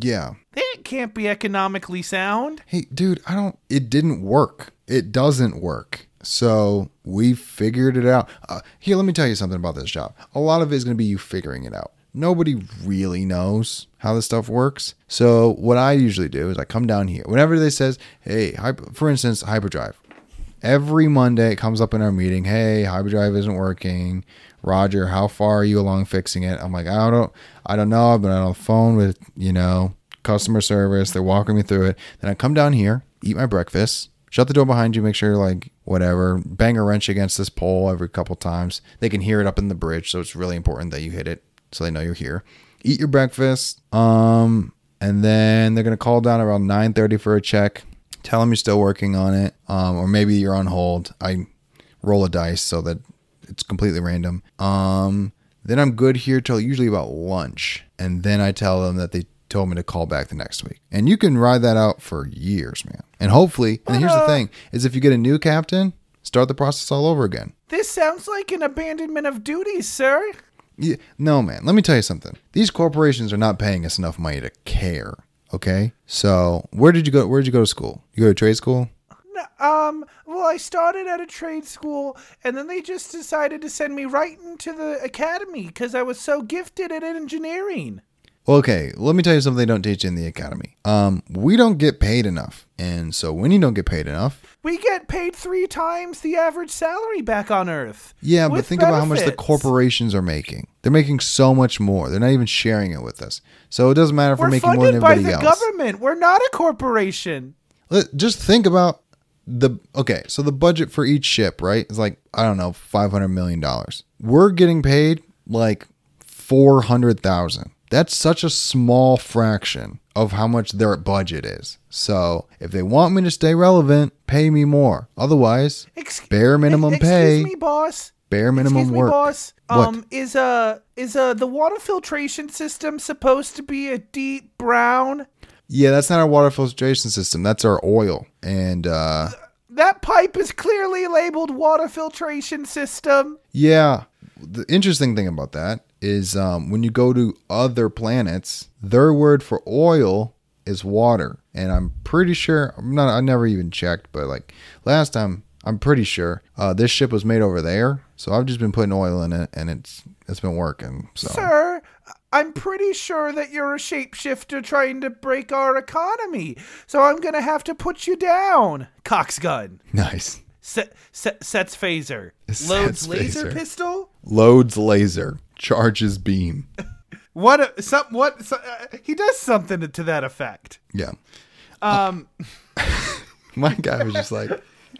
Yeah. That can't be economically sound. Hey, dude, I don't. It didn't work. It doesn't work. So we figured it out. Uh, here, let me tell you something about this job. A lot of it is going to be you figuring it out. Nobody really knows how this stuff works. So what I usually do is I come down here whenever they says, "Hey, for instance, hyperdrive." Every Monday it comes up in our meeting. Hey, hyperdrive isn't working. Roger, how far are you along fixing it? I'm like, I don't, I don't know. I've been on the phone with you know customer service. They're walking me through it. Then I come down here, eat my breakfast, shut the door behind you, make sure you're like whatever, bang a wrench against this pole every couple times. They can hear it up in the bridge, so it's really important that you hit it so they know you're here. Eat your breakfast, um, and then they're gonna call down around 9:30 for a check. Tell them you're still working on it, um, or maybe you're on hold. I roll a dice so that it's completely random. Um, then I'm good here till usually about lunch, and then I tell them that they told me to call back the next week. And you can ride that out for years, man. And hopefully, and here's the uh, thing: is if you get a new captain, start the process all over again. This sounds like an abandonment of duties, sir. Yeah, no, man. Let me tell you something. These corporations are not paying us enough money to care. Okay, so where did you go? Where did you go to school? You go to trade school? Um, well, I started at a trade school, and then they just decided to send me right into the academy because I was so gifted at engineering. Okay, let me tell you something they don't teach in the academy. Um, we don't get paid enough, and so when you don't get paid enough, We get paid three times the average salary back on Earth. yeah, but think about how much the corporations are making. They're making so much more. They're not even sharing it with us. So it doesn't matter if we're, We're making more funded than by the else. government. We're not a corporation. Just think about the okay. So the budget for each ship, right, is like I don't know, five hundred million dollars. We're getting paid like four hundred thousand. That's such a small fraction of how much their budget is. So if they want me to stay relevant, pay me more. Otherwise, bare minimum excuse pay, me, boss. bare minimum Excuse work. me, boss. What? Um, is uh is uh the water filtration system supposed to be a deep brown? Yeah, that's not our water filtration system. That's our oil. And uh That pipe is clearly labeled water filtration system. Yeah. The interesting thing about that is um, when you go to other planets, their word for oil is water. And I'm pretty sure, I'm not, I never even checked, but like last time, I'm pretty sure uh, this ship was made over there. So I've just been putting oil in it and it's it's been working. So Sir, I'm pretty sure that you're a shapeshifter trying to break our economy. So I'm gonna have to put you down. Cox gun. nice. Set, set, sets phaser. Sets Loads laser phaser. pistol. Loads laser, charges beam. What? A, some, what? So, uh, he does something to that effect. Yeah. Um. My guy was just like,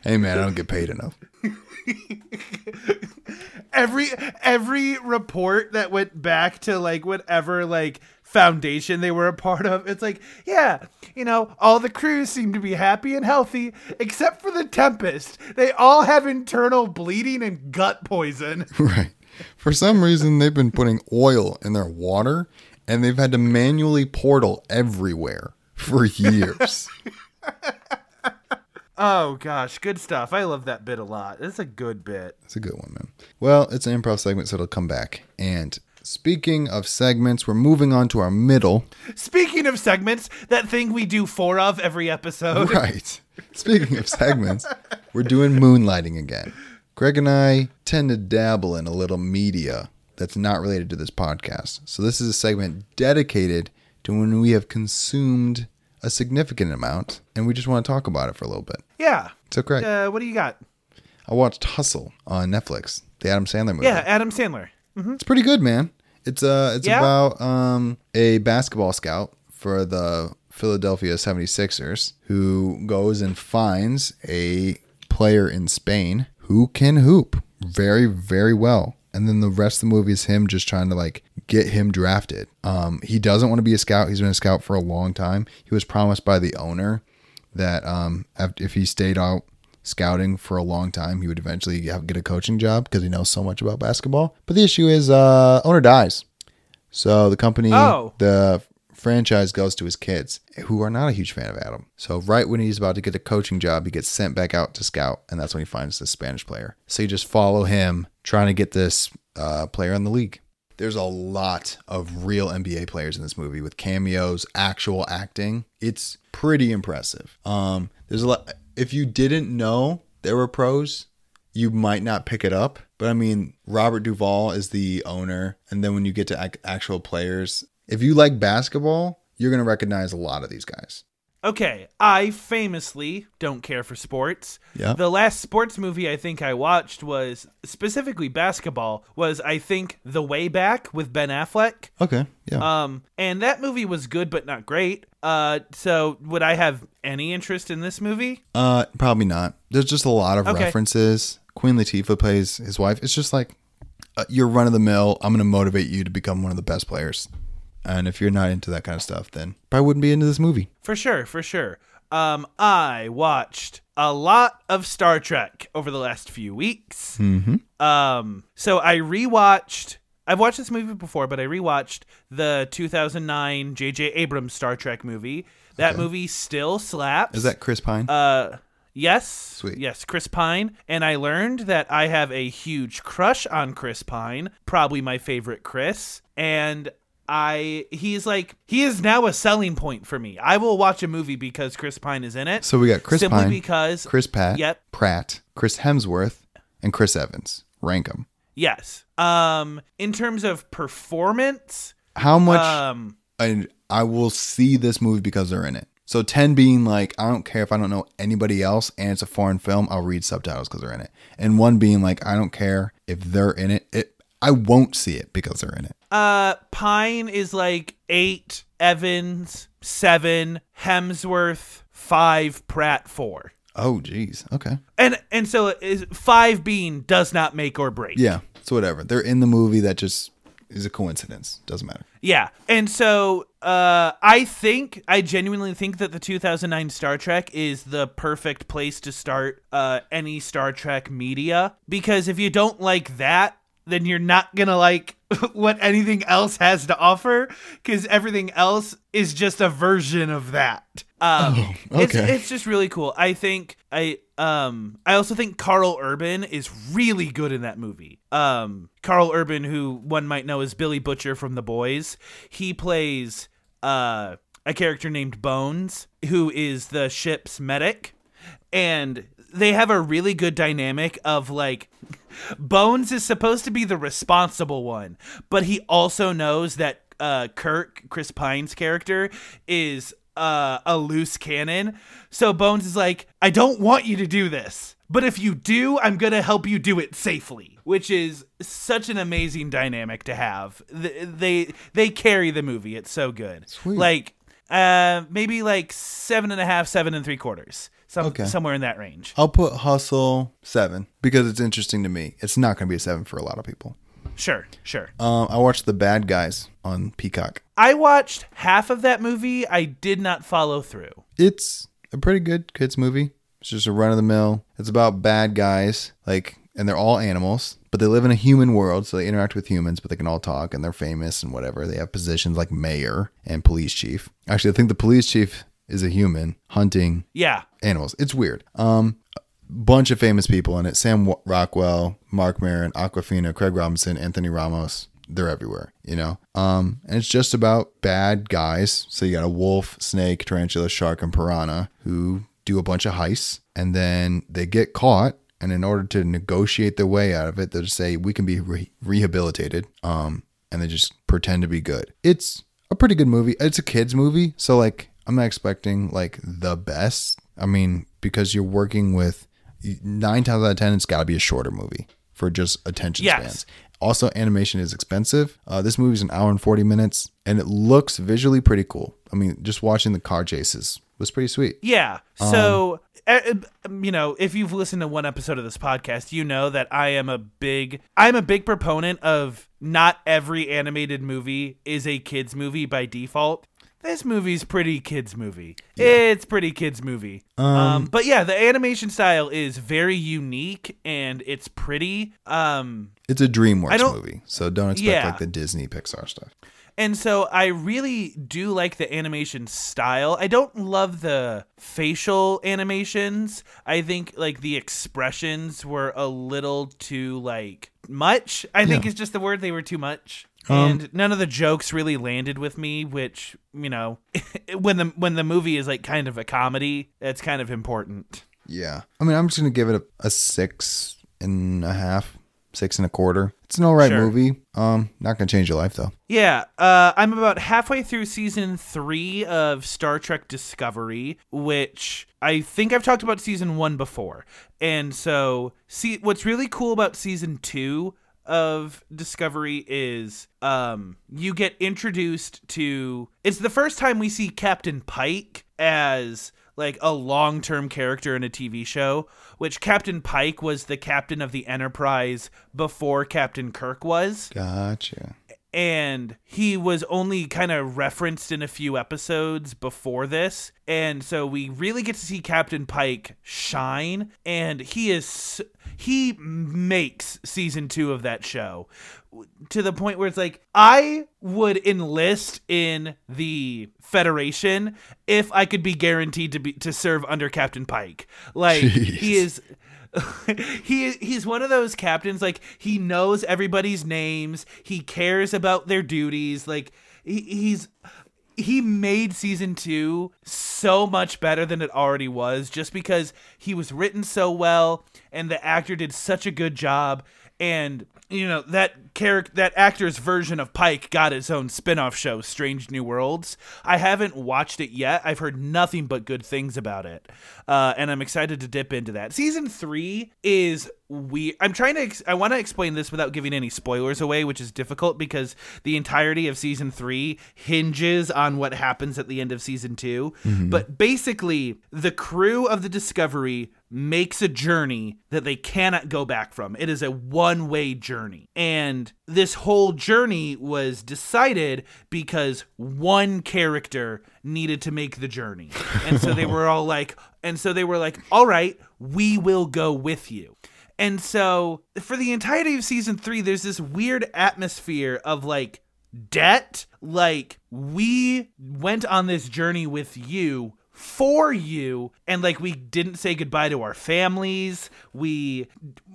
hey man, I don't get paid enough. every every report that went back to like whatever like foundation they were a part of it's like yeah you know all the crews seem to be happy and healthy except for the tempest they all have internal bleeding and gut poison Right. For some reason, they've been putting oil in their water and they've had to manually portal everywhere for years. oh gosh good stuff i love that bit a lot it's a good bit That's a good one, man. Well, it's an improv segment, so it'll come back. And speaking of segments, we're moving on to our middle. speaking of segments that thing we do four of every episode Right. Speaking of segments, we're doing moonlighting again. Greg and I tend to dabble in a little media that's not related to this podcast. So this is a segment dedicated to when we have consumed a significant amount and we just want to talk about it for a little bit. yeah So Greg, uh, what do you got I watched Hustle on Netflix, the Adam Sandler movie. yeah adam sandler It's pretty good, man. It's uh it's Yeah? about um a basketball scout for the Philadelphia 76ers who goes and finds a player in Spain who can hoop very very well. And then the rest of the movie is him just trying to like get him drafted. Um he doesn't want to be a scout. He's been a scout for a long time. He was promised by the owner that um if he stayed out scouting for a long time, he would eventually have, get a coaching job because he knows so much about basketball. But the issue is, uh, owner dies, so the company, Oh. the franchise goes to his kids, who are not a huge fan of Adam. So right when he's about to get a coaching job, he gets sent back out to scout, and that's when he finds this Spanish player. So you just follow him trying to get this uh, player in the league. There's a lot of real NBA players in this movie with cameos, actual acting. It's pretty impressive. Um, there's a lot. If you didn't know there were pros, you might not pick it up. But I mean, Robert Duvall is the owner, and then when you get to ac- actual players, if you like basketball, you're gonna recognize a lot of these guys. Okay, I famously don't care for sports. Yeah. The last sports movie I think I watched was specifically basketball was I think The Way Back with Ben Affleck. Okay, yeah. Um and that movie was good but not great. Uh so would I have any interest in this movie? Uh, probably not. There's just a lot of Okay. references. Queen Latifah plays his wife. It's just like uh, you're run of the mill. I'm gonna motivate you to become one of the best players. And if you're not into that kind of stuff, then probably wouldn't be into this movie. For sure, for sure. Um I watched a lot of Star Trek over the last few weeks. Mm-hmm. Um, so I rewatched. I've watched this movie before, but I rewatched the 2009 J.J. Abrams Star Trek movie. That movie still slaps. Is that Chris Pine? Uh, yes. Sweet. Yes, Chris Pine. And I learned that I have a huge crush on Chris Pine, probably my favorite Chris. And I, he's like, he is now a selling point for me. I will watch a movie because Chris Pine is in it. so we got Chris simply Pine, because Chris Pat, Yep. Pratt, Chris Hemsworth, and Chris Evans. Rank them. Yes. Um, in terms of performance, How much? um, and I will see this movie because they're in it. So 10 being like, I don't care if I don't know anybody else and it's a foreign film, I'll read subtitles because they're in it. And one being like, I don't care if they're in it, it I won't see it because they're in it. Uh, Pine is like eight, Evans seven, Hemsworth five, Pratt four, Oh, geez. Okay. and and so is five being does not make or break. Yeah. So whatever. They're in the movie that just is a coincidence. Doesn't matter. Yeah. And so uh, I think, I genuinely think that the 2009 Star Trek is the perfect place to start uh, any Star Trek media. Because if you don't like that, then you're not going to like what anything else has to offer. Because everything else is just a version of that. Um, it's, okay. it's just really cool. I think I um I also think Karl Urban is really good in that movie. Um Karl Urban who one might know as Billy Butcher from The Boys. He plays uh a character named Bones who is the ship's medic and they have a really good dynamic of like Bones is supposed to be the responsible one, but he also knows that uh, Kirk, Chris Pine's character, is uh, a loose cannon. So Bones is like, I don't want you to do this. But if you do, I'm going to help you do it safely, which is such an amazing dynamic to have. Th- They they carry the movie. It's so good. Sweet. Like uh, maybe like seven and a half, seven and three quarters, some Okay. somewhere in that range. I'll put Hustle seven because it's interesting to me. It's not going to be a seven for a lot of people. Sure, sure. Um, I watched The Bad Guys on Peacock. I watched half of that movie. I did not follow through. It's a pretty good kids movie. It's just a run of the mill. It's about bad guys, like, and they're all animals, but they live in a human world, so they interact with humans, but they can all talk and they're famous and whatever. They have positions like mayor and police chief. Actually, I think the police chief is a human hunting Yeah, animals. It's weird. Um, bunch of famous people in it: Sam Rockwell, Marc Maron, Awkwafina, Craig Robinson, Anthony Ramos. They're everywhere, you know. Um, and it's just about bad guys. So you got a wolf, snake, tarantula, shark, and piranha who do a bunch of heists, and then they get caught. And in order to negotiate their way out of it, they just say we can be re- rehabilitated. Um, and they just pretend to be good. It's a pretty good movie. It's a kids movie, so like I'm not expecting like the best. I mean, because you're working with nine times out of ten, it's got to be a shorter movie for just attention Yes. spans. Also, animation is expensive. Uh, this movie's an hour and forty minutes, and it looks visually pretty cool. I mean, just watching the car chases was pretty sweet. yeah. So, uh, uh, you know, if you've listened to one episode of this podcast, you know that I am a big, I'm a big proponent of not every animated movie is a kids movie by default. This movie's pretty kids movie. It's pretty kids movie. Um, but yeah, the animation style is very unique and it's pretty. Um, It's a DreamWorks movie, so don't expect Yeah. like the Disney Pixar stuff. And so I really do like the animation style. I don't love the facial animations. I think like the expressions were a little too like much. I think Yeah. is just the word they were too much. Um, and none of the jokes really landed with me, which, you know, when the when the movie is like kind of a comedy, it's kind of important. Yeah, I mean, I'm just gonna give it a, a six and a half, six and a quarter. It's an alright Sure. movie. Um, not gonna change your life though. Yeah, uh, I'm about halfway through season three of Star Trek Discovery, which I think I've talked about season one before. And so, see, what's really cool about season two of Discovery is um, you get introduced to. It's the first time we see Captain Pike as like a long-term character in a TV show, which Captain Pike was the captain of the Enterprise before Captain Kirk was Gotcha. And he was only kind of referenced in a few episodes before this and so we really get to see captain pike shine and he is he makes season two of that show to the point where it's like i would enlist in the federation if i could be guaranteed to be to serve under captain pike. Like he is he he's one of those captains like he knows everybody's names he cares about their duties like he, he's he made season 2 so much better than it already was just because he was written so well and the actor did such a good job. And you know that character that actor's version of Pike got its own spin-off show Strange New Worlds. I haven't watched it yet. I've heard nothing but good things about it. Uh, and I'm excited to dip into that. Season 3 is we I'm trying to ex- I want to explain this without giving any spoilers away, which is difficult because the entirety of season 3 hinges on what happens at the end of season 2. Mm-hmm. But basically, the crew of the Discovery makes a journey that they cannot go back from. It is a one way journey. And this whole journey was decided because one character needed to make the journey. And so they were all like, and so they were like, all right, we will go with you. And so for the entirety of season three, there's this weird atmosphere of like debt. Like, we went on this journey with you for you and like we didn't say goodbye to our families we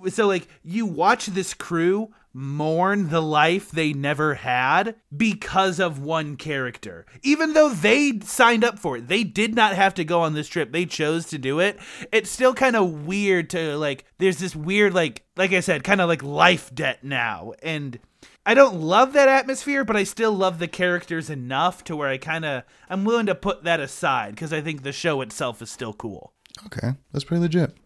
so like you watch this crew mourn the life they never had because of one character even though they signed up for it they did not have to go on this trip they chose to do it it's still kind of weird to like there's this weird like like i said kind of like life debt now and I don't love that atmosphere, but I still love the characters enough to where I kind of I'm willing to put that aside because I think the show itself is still cool. Okay, that's pretty legit.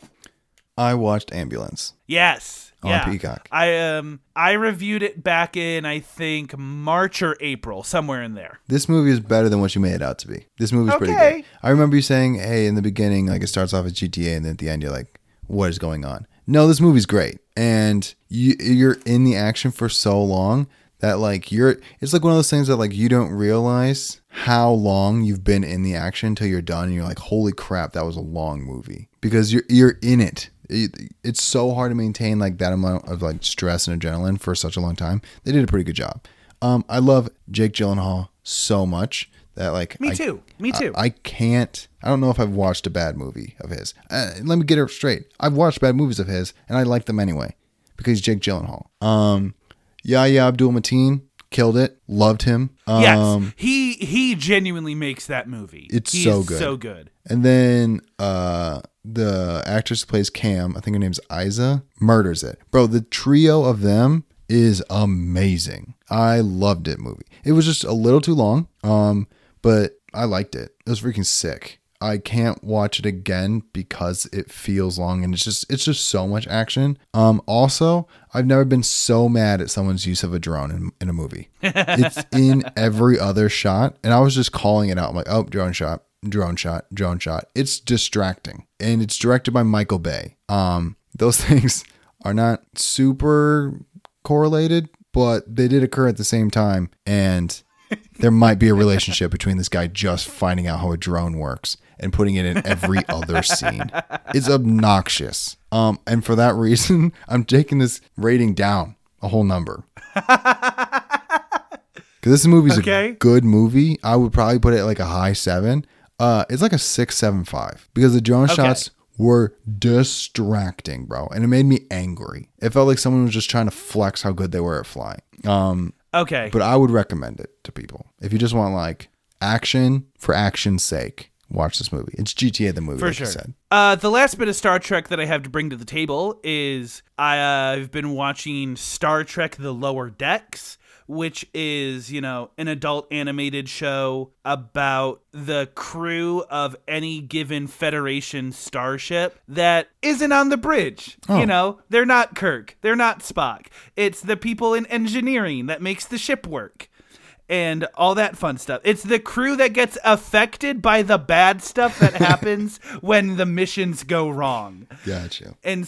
I watched Ambulance. Yes, On yeah. Peacock. I um I reviewed it back in I think March or April, somewhere in there. This movie is better than what you made it out to be. This movie's pretty good. I remember you saying, "Hey, in the beginning, like it starts off as GTA, and then at the end, you're like, what is going on?" No, this movie's great, and you you're in the action for so long that like you're. It's like one of those things that like you don't realize how long you've been in the action until you're done, and you're like, "Holy crap, that was a long movie," because you're you're in it. It- It's so hard to maintain like that amount of like stress and adrenaline for such a long time. They did a pretty good job. Um, I love Jake Gyllenhaal so much that like Me I- too. Me too. I, I can't. I don't know if I've watched a bad movie of his. Uh, let me get it straight. I've watched bad movies of his, and I like them anyway because he's Jake Gyllenhaal. Um, Yahya Abdul Mateen killed it. Loved him. Um, yes, he he genuinely makes that movie. It's He so is good. so good. And then uh, the actress who plays Cam, I think her name's Eiza, murders it. Bro, the trio of them is amazing. I loved it movie. It was just a little too long, um, but I liked it. It was freaking sick. I can't watch it again because it feels long and it's just it's just so much action. Um also, I've never been so mad at someone's use of a drone in, in a movie. it's in every other shot and I was just calling it out. I'm like, "Oh, drone shot, drone shot, drone shot." It's distracting. And it's directed by Michael Bay. Um those things are not super correlated, but they did occur at the same time and there might be a relationship between this guy just finding out how a drone works and putting it in every other scene. It's obnoxious. Um, and for that reason, I'm taking this rating down a whole number. Because this movie's Okay. a good movie. I would probably put it like a high seven. Uh, it's like a six, seven, five because the drone shots were distracting, bro, and it made me angry. It felt like someone was just trying to flex how good they were at flying. Um, Okay. but I would recommend it to people if you just want like action for action's sake. Watch this movie. It's GTA the movie, For like sure. Uh, the last bit of Star Trek that I have to bring to the table is I, uh, I've been watching Star Trek: The Lower Decks, which is you know an adult animated show about the crew of any given Federation starship that isn't on the bridge. Oh. You know, they're not Kirk, they're not Spock. It's the people in engineering that makes the ship work and all that fun stuff. It's the crew that gets affected by the bad stuff that happens when the missions go wrong. Gotcha. And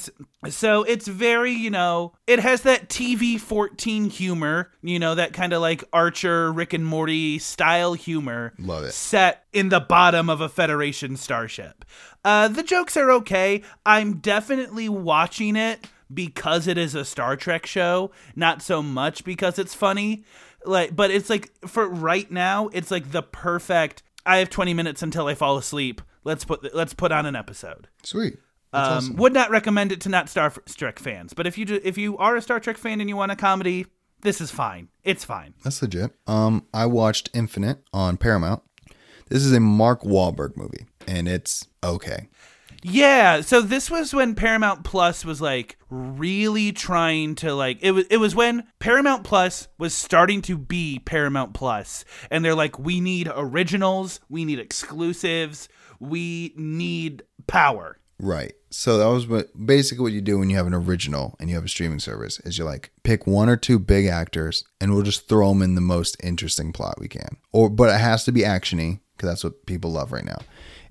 so it's very, you know, it has that TV 14 humor, you know, that kind of like Archer, Rick and Morty style humor. Love it. Set in the bottom of a Federation starship. Uh, the jokes are okay. I'm definitely watching it because it is a Star Trek show, not so much because it's funny. Like, but it's like for right now, it's like the perfect. I have 20 minutes until I fall asleep. Let's put let's put on an episode. Sweet. Um, awesome. Would not recommend it to not Star Trek fans, but if you do, if you are a Star Trek fan and you want a comedy, this is fine. It's fine. That's legit. Um, I watched Infinite on Paramount. This is a Mark Wahlberg movie, and it's okay. Yeah, so this was when Paramount Plus was like really trying to like it was it was when Paramount Plus was starting to be Paramount Plus and they're like we need originals, we need exclusives, we need power. Right. So that was what basically what you do when you have an original and you have a streaming service is you like pick one or two big actors and we'll just throw them in the most interesting plot we can. Or but it has to be actiony because that's what people love right now.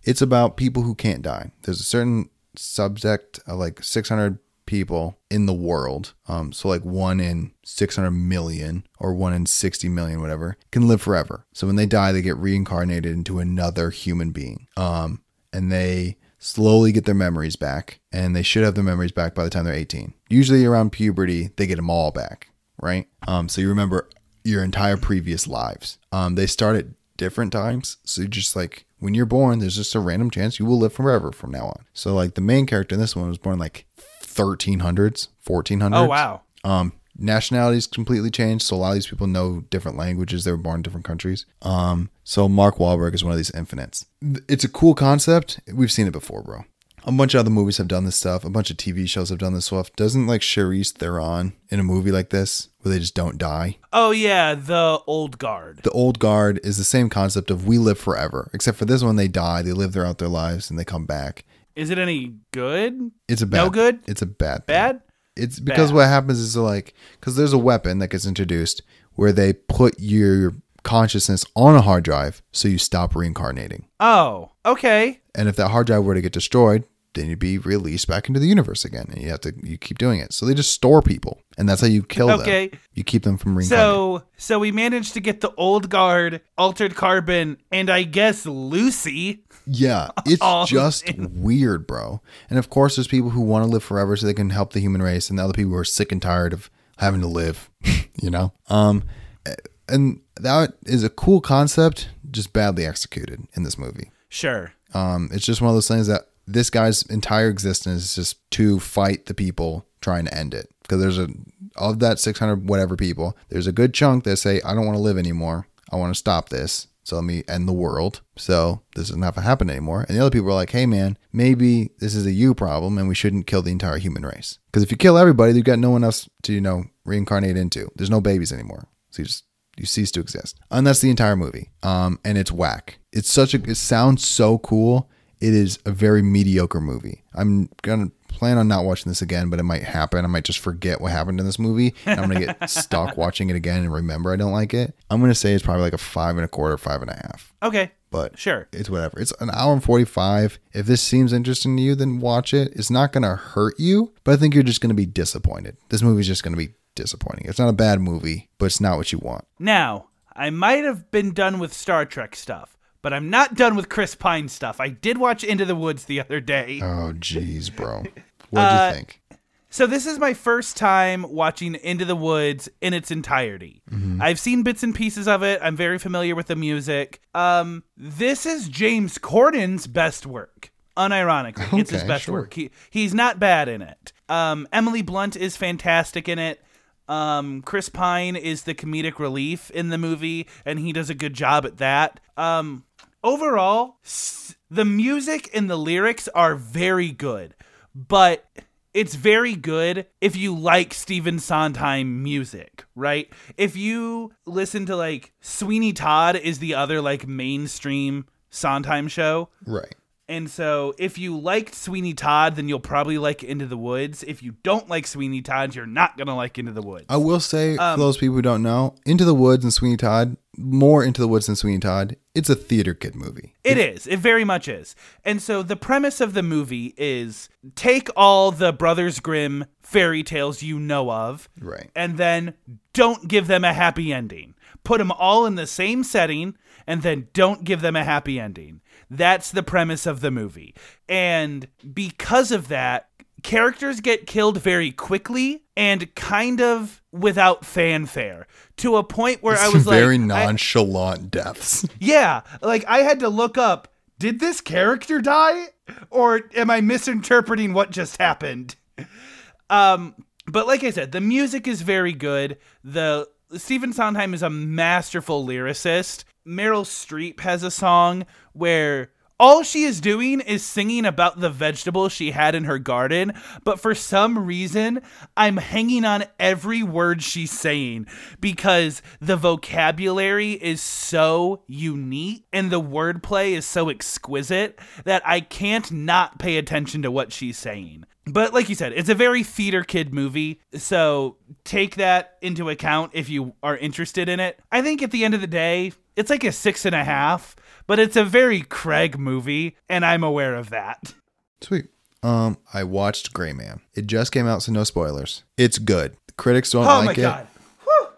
It's about people who can't die. There's a certain subject of like 600 people in the world. Um, so like one in 600 million or one in 60 million, whatever, can live forever. So when they die, they get reincarnated into another human being. Um, and they slowly get their memories back, and they should have their memories back by the time they're 18. Usually around puberty, they get them all back, right? Um, so you remember your entire previous lives. Um, they start at different times, so you just like when you're born, there's just a random chance you will live forever from now on. So like the main character in this one was born like 1300s, 1400s. Oh wow. Um, nationalities completely changed, so a lot of these people know different languages. They were born in different countries. Um, so Mark Wahlberg is one of these infinites. It's a cool concept. We've seen it before, bro. A bunch of other movies have done this stuff. A bunch of TV shows have done this stuff. Doesn't like Charlize Theron in a movie like this where they just don't die? Oh yeah, the old guard. The old guard is the same concept of we live forever, except for this one they die, they live throughout their lives, and they come back. Is it any good? It's a bad. No good? It's a bad. thing. Bad? It's because Bad. what happens is like because there's a weapon that gets introduced where they put your consciousness on a hard drive so you stop reincarnating. Oh, okay. And if that hard drive were to get destroyed, then you'd be released back into the universe again, and you have to you keep doing it. So they just store people, and that's how you kill Okay. them. You keep them from reincarnating. So so we managed to get the old guard, altered carbon, and I guess Lucy. Yeah, it's just weird, bro. And of course, there's people who want to live forever so they can help the human race, and the other people who are sick and tired of having to live. you know, um, and that is a cool concept, just badly executed in this movie. Sure. Um, it's just one of those things that this guy's entire existence is just to fight the people trying to end it. Because there's a of that 600 whatever people, there's a good chunk that say, "I don't want to live anymore. I want to stop this." So let me end the world. So this doesn't have to happen anymore. And the other people are like, hey man, maybe this is a you problem and we shouldn't kill the entire human race. Because if you kill everybody, you've got no one else to, you know, reincarnate into. There's no babies anymore. So you just you cease to exist. And that's the entire movie. Um, and it's whack. It's such a it sounds so cool. It is a very mediocre movie. I'm gonna plan on not watching this again, but it might happen. I might just forget what happened in this movie. And I'm gonna get stuck watching it again and remember I don't like it. I'm gonna say it's probably like a five and a quarter, five and a half. Okay. But Sure. it's whatever. It's an hour and 45. If this seems interesting to you, then watch it. It's not going to hurt you, but I think you're just going to be disappointed. This movie's just going to be disappointing. It's not a bad movie, but it's not what you want. Now, I might have been done with Star Trek stuff, but I'm not done with Chris Pine stuff. I did watch Into the Woods the other day. Oh, jeez, bro. What'd Uh, you think? So this is my first time watching Into the Woods in its entirety. Mm-hmm. I've seen bits and pieces of it. I'm very familiar with the music. Um, this is James Corden's best work. Unironically, it's his best sure. work. He he's not bad in it. Um, Emily Blunt is fantastic in it. Um, Chris Pine is the comedic relief in the movie, and he does a good job at that. Um, overall, the music and the lyrics are very good, but it's very good if you like Stephen Sondheim music, right? If you listen to like Sweeney Todd is the other like mainstream Sondheim show. Right. And so if you liked Sweeney Todd, then you'll probably like Into the Woods. If you don't like Sweeney Todd, you're not going to like Into the Woods. I will say, Um, for those people who don't know, Into the Woods and Sweeney Todd, more Into the Woods than Sweeney Todd, it's a theater kid movie. It is. It very much is. And so the premise of the movie is take all the Brothers Grimm fairy tales you know of, Right. and then don't give them a happy ending. Put them all in the same setting, and then don't give them a happy ending. That's the premise of the movie. And because of that, characters get killed very quickly and kind of without fanfare to a point where I was very like, I- nonchalant deaths. yeah, like I had to look up did this character die or am I misinterpreting what just happened? Um but like I said, the music is very good. The Stephen Sondheim is a masterful lyricist. Meryl Streep has a song where all she is doing is singing about the vegetables she had in her garden, but for some reason, I'm hanging on every word she's saying because the vocabulary is so unique and the wordplay is so exquisite that I can't not pay attention to what she's saying. But like you said, it's a very theater kid movie, so take that into account if you are interested in it. I think at the end of the day, it's like a six and a half but it's a very Craig movie, and I'm aware of that. Sweet. Um, I watched Gray Man. It just came out, so no spoilers. It's good. Critics don't like it. Oh my like it. god.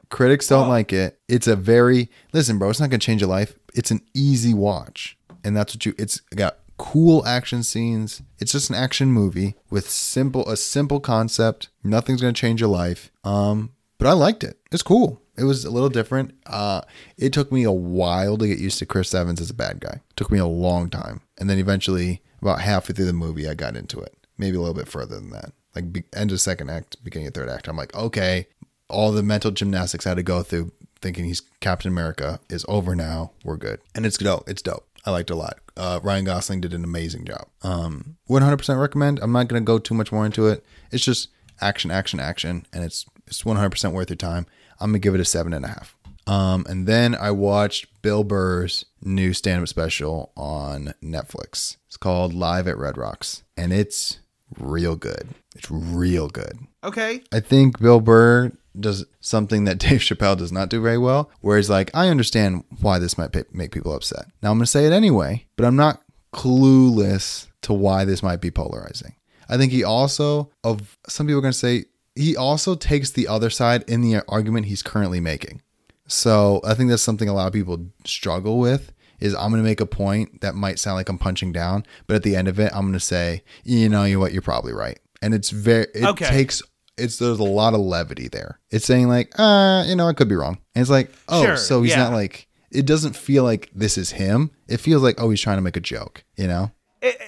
Critics don't like it. It's a very listen, bro. It's not gonna change your life. It's an easy watch, and that's what you. It's got cool action scenes. It's just an action movie with simple a simple concept. Nothing's gonna change your life. Um, but I liked it. It's cool. It was a little different. Uh, it took me a while to get used to Chris Evans as a bad guy. It took me a long time, and then eventually, about halfway through the movie, I got into it. Maybe a little bit further than that. Like be, end of second act, beginning of third act. I'm like, okay, all the mental gymnastics I had to go through thinking he's Captain America is over now. We're good, and it's dope. It's dope. I liked it a lot. Uh, Ryan Gosling did an amazing job. Um, 100% recommend. I'm not gonna go too much more into it. It's just action, action, action, and it's it's 100% worth your time. I'm gonna give it a seven and a half. Um, and then I watched Bill Burr's new stand-up special on Netflix. It's called Live at Red Rocks, and it's real good. It's real good. Okay. I think Bill Burr does something that Dave Chappelle does not do very well, where he's like, I understand why this might make people upset. Now I'm going to say it anyway, but I'm not clueless to why this might be polarizing. I think he also, of some people are going to say, he also takes the other side in the argument he's currently making. So I think that's something a lot of people struggle with is I'm going to make a point that might sound like I'm punching down, but at the end of it, I'm going to say, you know, you what, you're probably right. And it's very, it Okay. takes, it's, there's a lot of levity there. It's saying like, uh, you know, I could be wrong. And it's like, oh, Sure, so he's yeah. not like, it doesn't feel like this is him. It feels like, oh, he's trying to make a joke, you know?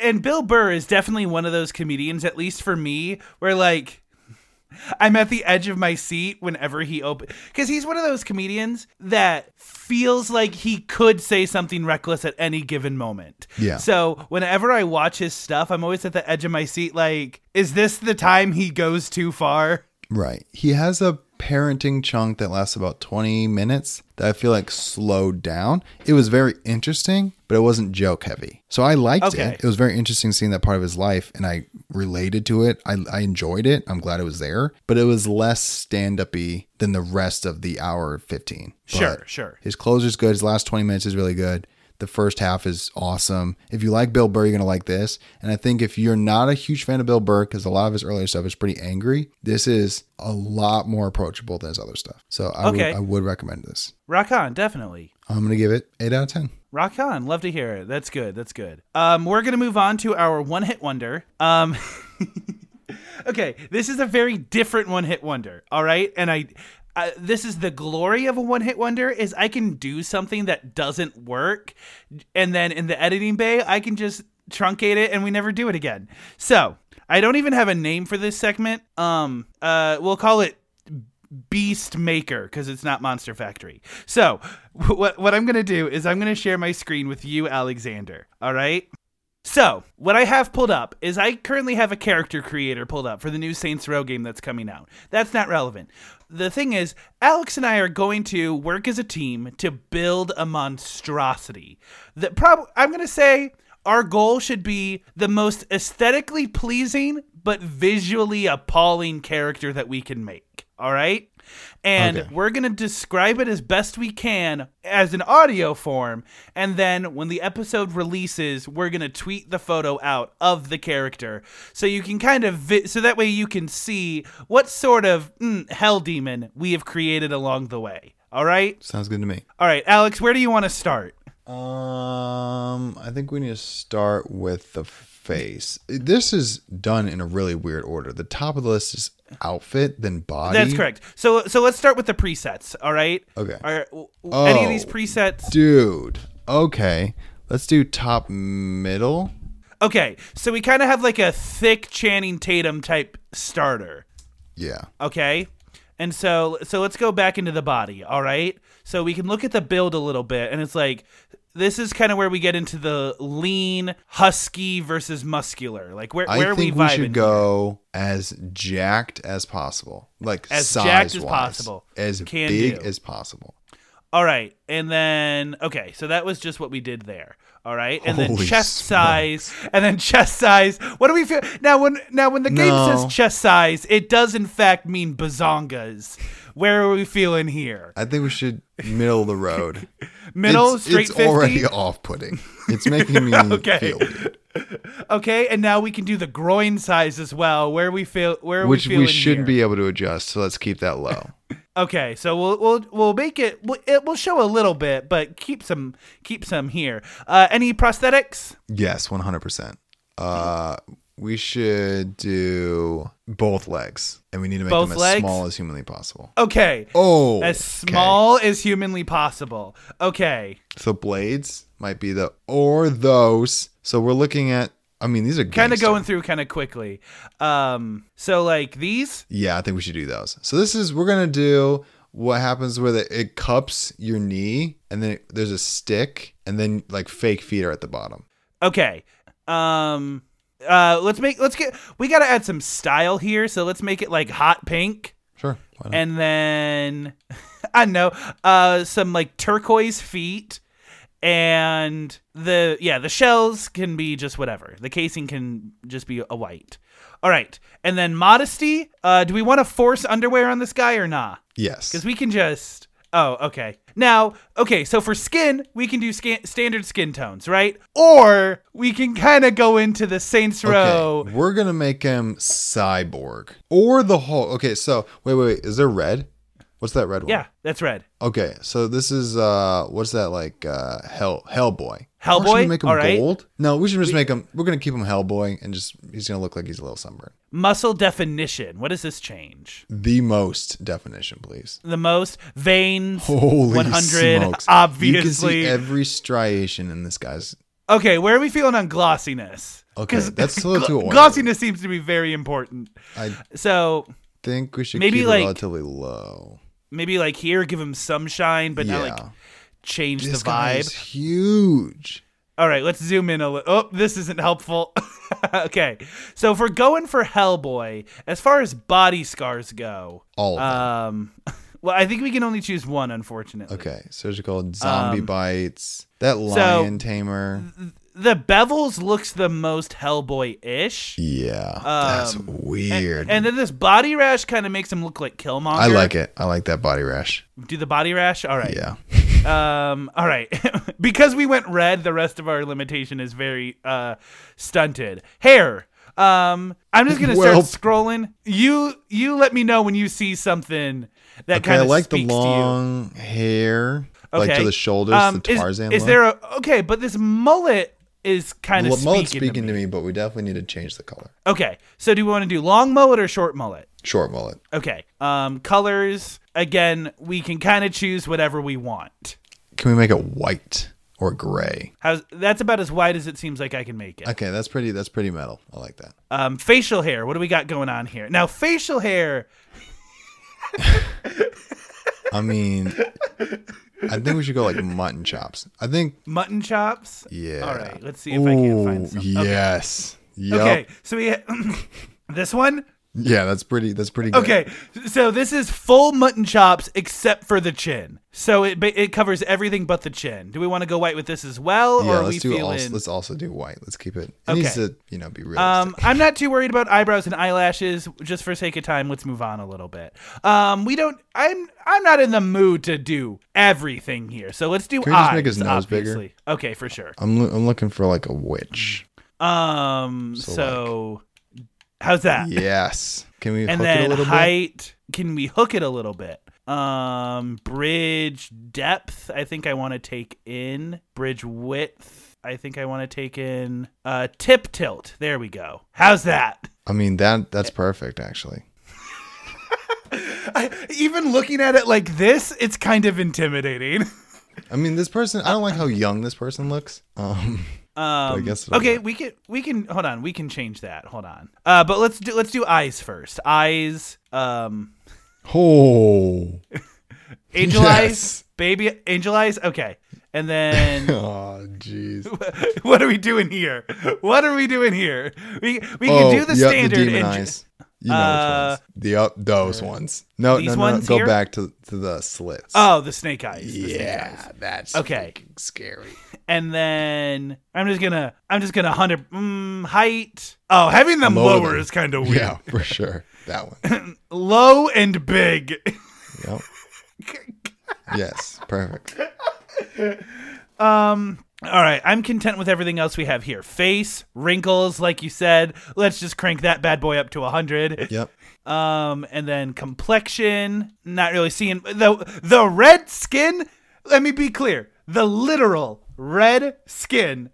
And Bill Burr is definitely one of those comedians, at least for me, where like I'm at the edge of my seat whenever he opens because he's one of those comedians that feels like he could say something reckless at any given moment. Yeah. So whenever I watch his stuff, I'm always at the edge of my seat. Like, is this the time he goes too far? Right. He has a parenting chunk that lasts about 20 minutes that I feel like slowed down. It was very interesting, but it wasn't joke heavy. So I liked Okay. it. It was very interesting seeing that part of his life and I related to it. I, I enjoyed it. I'm glad it was there, but it was less stand up y than the rest of the hour 15. Sure, sure. His closer's good. His last 20 minutes is really good. The first half is awesome. If you like Bill Burr, you're going to like this. And I think if you're not a huge fan of Bill Burr, because a lot of his earlier stuff is pretty angry, this is a lot more approachable than his other stuff. So I, Okay. would, I would recommend this. Rock on, definitely. I'm going to give it 8 out of 10. Rock on. Love to hear it. That's good. That's good. Um, we're gonna move on to our one hit wonder. Um, okay, this is a very different one hit wonder. All right, and I. Uh, this is the glory of a one hit wonder is I can do something that doesn't work and then in the editing bay I can just truncate it and we never do it again. So, I don't even have a name for this segment. Um uh we'll call it Beast Maker because it's not Monster Factory. So, what what I'm gonna do is I'm gonna share my screen with you, Alexander. All right. So, what I have pulled up is I currently have a character creator pulled up for the new Saints Row game that's coming out. That's not relevant. The thing is, Alex and I are going to work as a team to build a monstrosity. That prob I'm going to say our goal should be the most aesthetically pleasing but visually appalling character that we can make. All right? And Okay. we're going to describe it as best we can as an audio form. And then when the episode releases, we're going to tweet the photo out of the character. So you can kind of, vi- so that way you can see what sort of mm, hell demon we have created along the way. All right? Sounds good to me. All right, Alex, where do you want to start? Um, I think we need to start with the face. This is done in a really weird order. The top of the list is outfit, then body. That's correct. So so let's start with the presets, all right? Okay. Are, w- any of these Oh. presets? Dude. Okay. Let's do top middle. Okay, so we kind of have like a thick Channing Tatum type starter. Yeah. Okay. And so so let's go back into the body, all right? So we can look at the build a little bit and it's like this is kind of where we get into the lean, husky versus muscular. Like where I where think we we should here? go as jacked as possible, like As jacked as possible. as Can big do. as possible. All right, and then okay, so that was just what we did there. All right, and then Holy chest size, and then chest size. What do we feel now? When now when the game No. says chest size, it does in fact mean bazongas. Where are we feeling here? I think we should middle of the road. Middle, it's, straight it's 50? already off-putting. It's making me Okay. feel weird. Okay, and now we can do the groin size as well. Where we feel where which we we, shouldn't here? be able to adjust. So let's keep that low. Okay, so we'll we'll we'll make it. We'll, it will show a little bit, but keep some keep some here. Uh, any prosthetics? yes, one hundred percent. We should do both legs, and we need to make Both them as legs? small as humanly possible. Okay, Oh, as okay. small as humanly possible. Okay, So blades might be the or those. So we're looking at. I mean, these are kind of going through kind of quickly. Um, so like these. Yeah, I think we should do those. So this is we're gonna do what happens where the, it cups your knee, and then it, there's a stick, and then like fake feet are at the bottom. Okay. Um. Uh. Let's make. Let's get. We gotta add some style here. So let's make it like hot pink. Sure. And then I don't know, uh, some like turquoise feet, and the yeah, the shells can be just whatever. The casing can just be a white. All right, and then modesty. Uh, do we want to force underwear on this guy or not? yes. Because we can just. Oh, okay. Now, okay, so for skin, we can do scan- standard skin tones, right? Or we can kind of go into the Saints Row. Okay, we're gonna make him cyborg or the whole. Okay, so wait, wait, wait. Is there red? What's that red one? Yeah, that's red. Okay, so this is uh, what's that like? Uh, Hell Hellboy. Hellboy? Or should make him All right. gold? No, we should just make him. We're gonna keep him Hellboy, and just he's gonna look like he's a little sunburned. Muscle definition. What does this change? The most definition, please. the most veins Holy 100 smokes! obviously you can see every striation in this guy's. okay where are we feeling on glossiness Okay, that's a little too oily. glossiness seems to be very important I so think we should Maybe keep like- it relatively low. Maybe like here give him some shine but not like change This the vibe is huge. all right let's zoom in a little oh this isn't helpful okay so if we're going for hellboy as far as body scars go All of them. um well i think we can only choose one unfortunately Okay, surgical zombie Um, bites. That lion tamer. The bevels looks the most hellboy-ish Yeah, that's Um, weird. And then this body rash kind of makes him look like Killmonger. I like it. I like that body rash. Do the body rash? All right. Yeah. Um. All right. because we went red, the rest of our limitation is very uh stunted. Hair. Um. I'm just gonna Well- start scrolling. You you let me know when you see something that Okay, kind I of like the long hair, you. like to the shoulders, Um, the is- Tarzan. Is, look. there a okay? But this mullet is kind of Well, speaking, mullet's to speaking me. to me, but we definitely need to change the color. Okay. So do we want to do long mullet or short mullet? Short mullet. Okay. Um, colors. Again, we can kind of choose whatever we want. Can we make it white or gray? How's that's about as white as it seems like I can make it. Okay, that's pretty. That's pretty metal. I like that. Um, facial hair. What do we got going on here? Now, facial hair. I mean, I think we should go like mutton chops. I think. Mutton chops. Yeah. All right. Let's see if I can find Ooh, some. Okay. Yes. Yup. Okay. So we this one. Yeah, that's pretty. That's pretty good. Okay. So this is full mutton chops except for the chin. So it it covers everything but the chin. Do we want to go white with this as well, Yeah, or let's we do feeling? also, let's also do white. Let's keep it. It needs Okay. to, you know, be realistic. Um, I'm not too worried about eyebrows and eyelashes. Just for sake of time, let's move on a little bit. Um, we don't. I'm. I'm not in the mood to do everything here. So let's do Can we just eyes. make his nose bigger? obviously. Okay, for sure. I'm I'm looking for like a witch. Um. So, So, how's that? Yes. Can we And hook it a then little bit? height. Can we hook it a little bit? Um, bridge depth. I think I want to take in bridge width. I think I want to take in uh tip tilt. There we go. How's that? I mean that that's perfect actually. I, even looking at it like this, it's kind of intimidating. I mean this person. I don't like how young this person looks. Um. Um, guess okay, we can we can hold on. We can change that. Hold on. Uh, but let's do let's do eyes first. Eyes. Um, Oh. angel Yes. eyes. Baby angel eyes. Okay. And then Oh, jeez. what are we doing here? What are we doing here? We we oh, can do the standard The demon and eyes. You know Uh, which ones. The up those ones. No, no, no. ones Go here? back to, to the slits. oh, the snake eyes. the snake eyes. yeah, that's Okay. scary. And then I'm just gonna I'm just gonna hundred mm, height. Oh, having them Lower lower is kind of weird. Yeah, for sure. That one. Low and big. Yep. yes, perfect. Um. All right, I'm content with everything else we have here. Face, wrinkles, like you said. Let's just crank that bad boy up to 100. Yep. Um, and then complexion, not really seeing the the red skin. Let me be clear: the literal red skin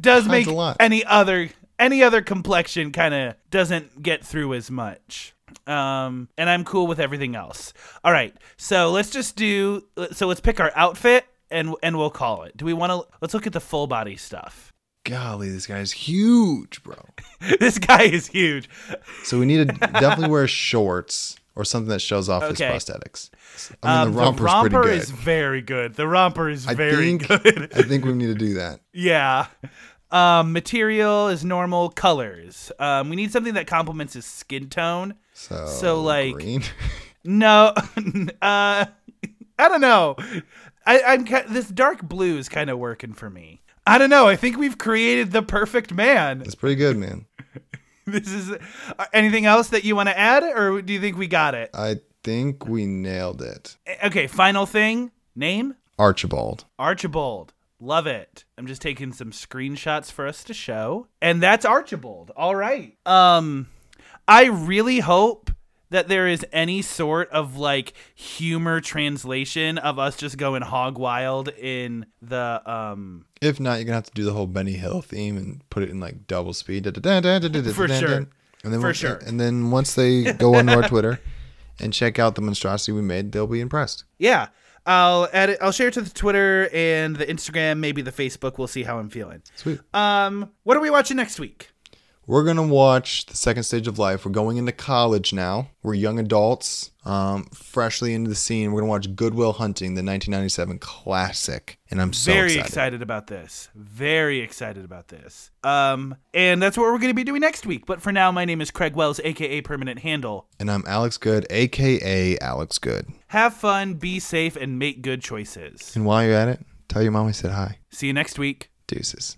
does make any other any other complexion kind of doesn't get through as much. Um, and I'm cool with everything else. All right, so let's just do. So let's pick our outfit and and we'll call it. Do we want to? Let's look at the full body stuff. Golly, this guy's huge, bro. this guy is huge. So we need to definitely wear shorts or something that shows off Okay. his prosthetics. I mean, Um, the romper's romper pretty good. is very good. The romper is I very think good. I think we need to do that. yeah. Um, material is normal colors. Um, we need something that complements his skin tone. So, So, like- green. No, uh, I don't know. I, I'm this dark blue is kind of working for me. I don't know. I think we've created the perfect man. It's pretty good, man. This is uh, anything else that you want to add, or do you think we got it? I think we nailed it. Okay, final thing. Name Archibald. Archibald. Love it. I'm just taking some screenshots for us to show. And that's Archibald. All right. Um I really hope that there is any sort of like humor translation of us just going hog wild in the um If not, you're gonna have to do the whole Benny Hill theme and put it in like double speed. For sure. And then For sure. And then once they go onto our Twitter and check out the monstrosity we made, they'll be impressed. yeah. I'll add it I'll share it to the Twitter and the Instagram, maybe the Facebook. We'll see how I'm feeling. Sweet. Um what are we watching next week? We're gonna watch the second stage of life. We're going into college now. We're young adults, um, freshly into the scene. We're gonna watch Good Will Hunting, the 1997 classic, and I'm so very excited. excited. about this. Very excited about this. Um, and that's what we're going to be doing next week. But for now, my name is Craig Wells, aka Permanent Handle. And I'm Alex Good, aka Alex Good. Have fun, be safe, and make good choices. And while you're at it, tell your mom I said hi. See you next week. Deuces.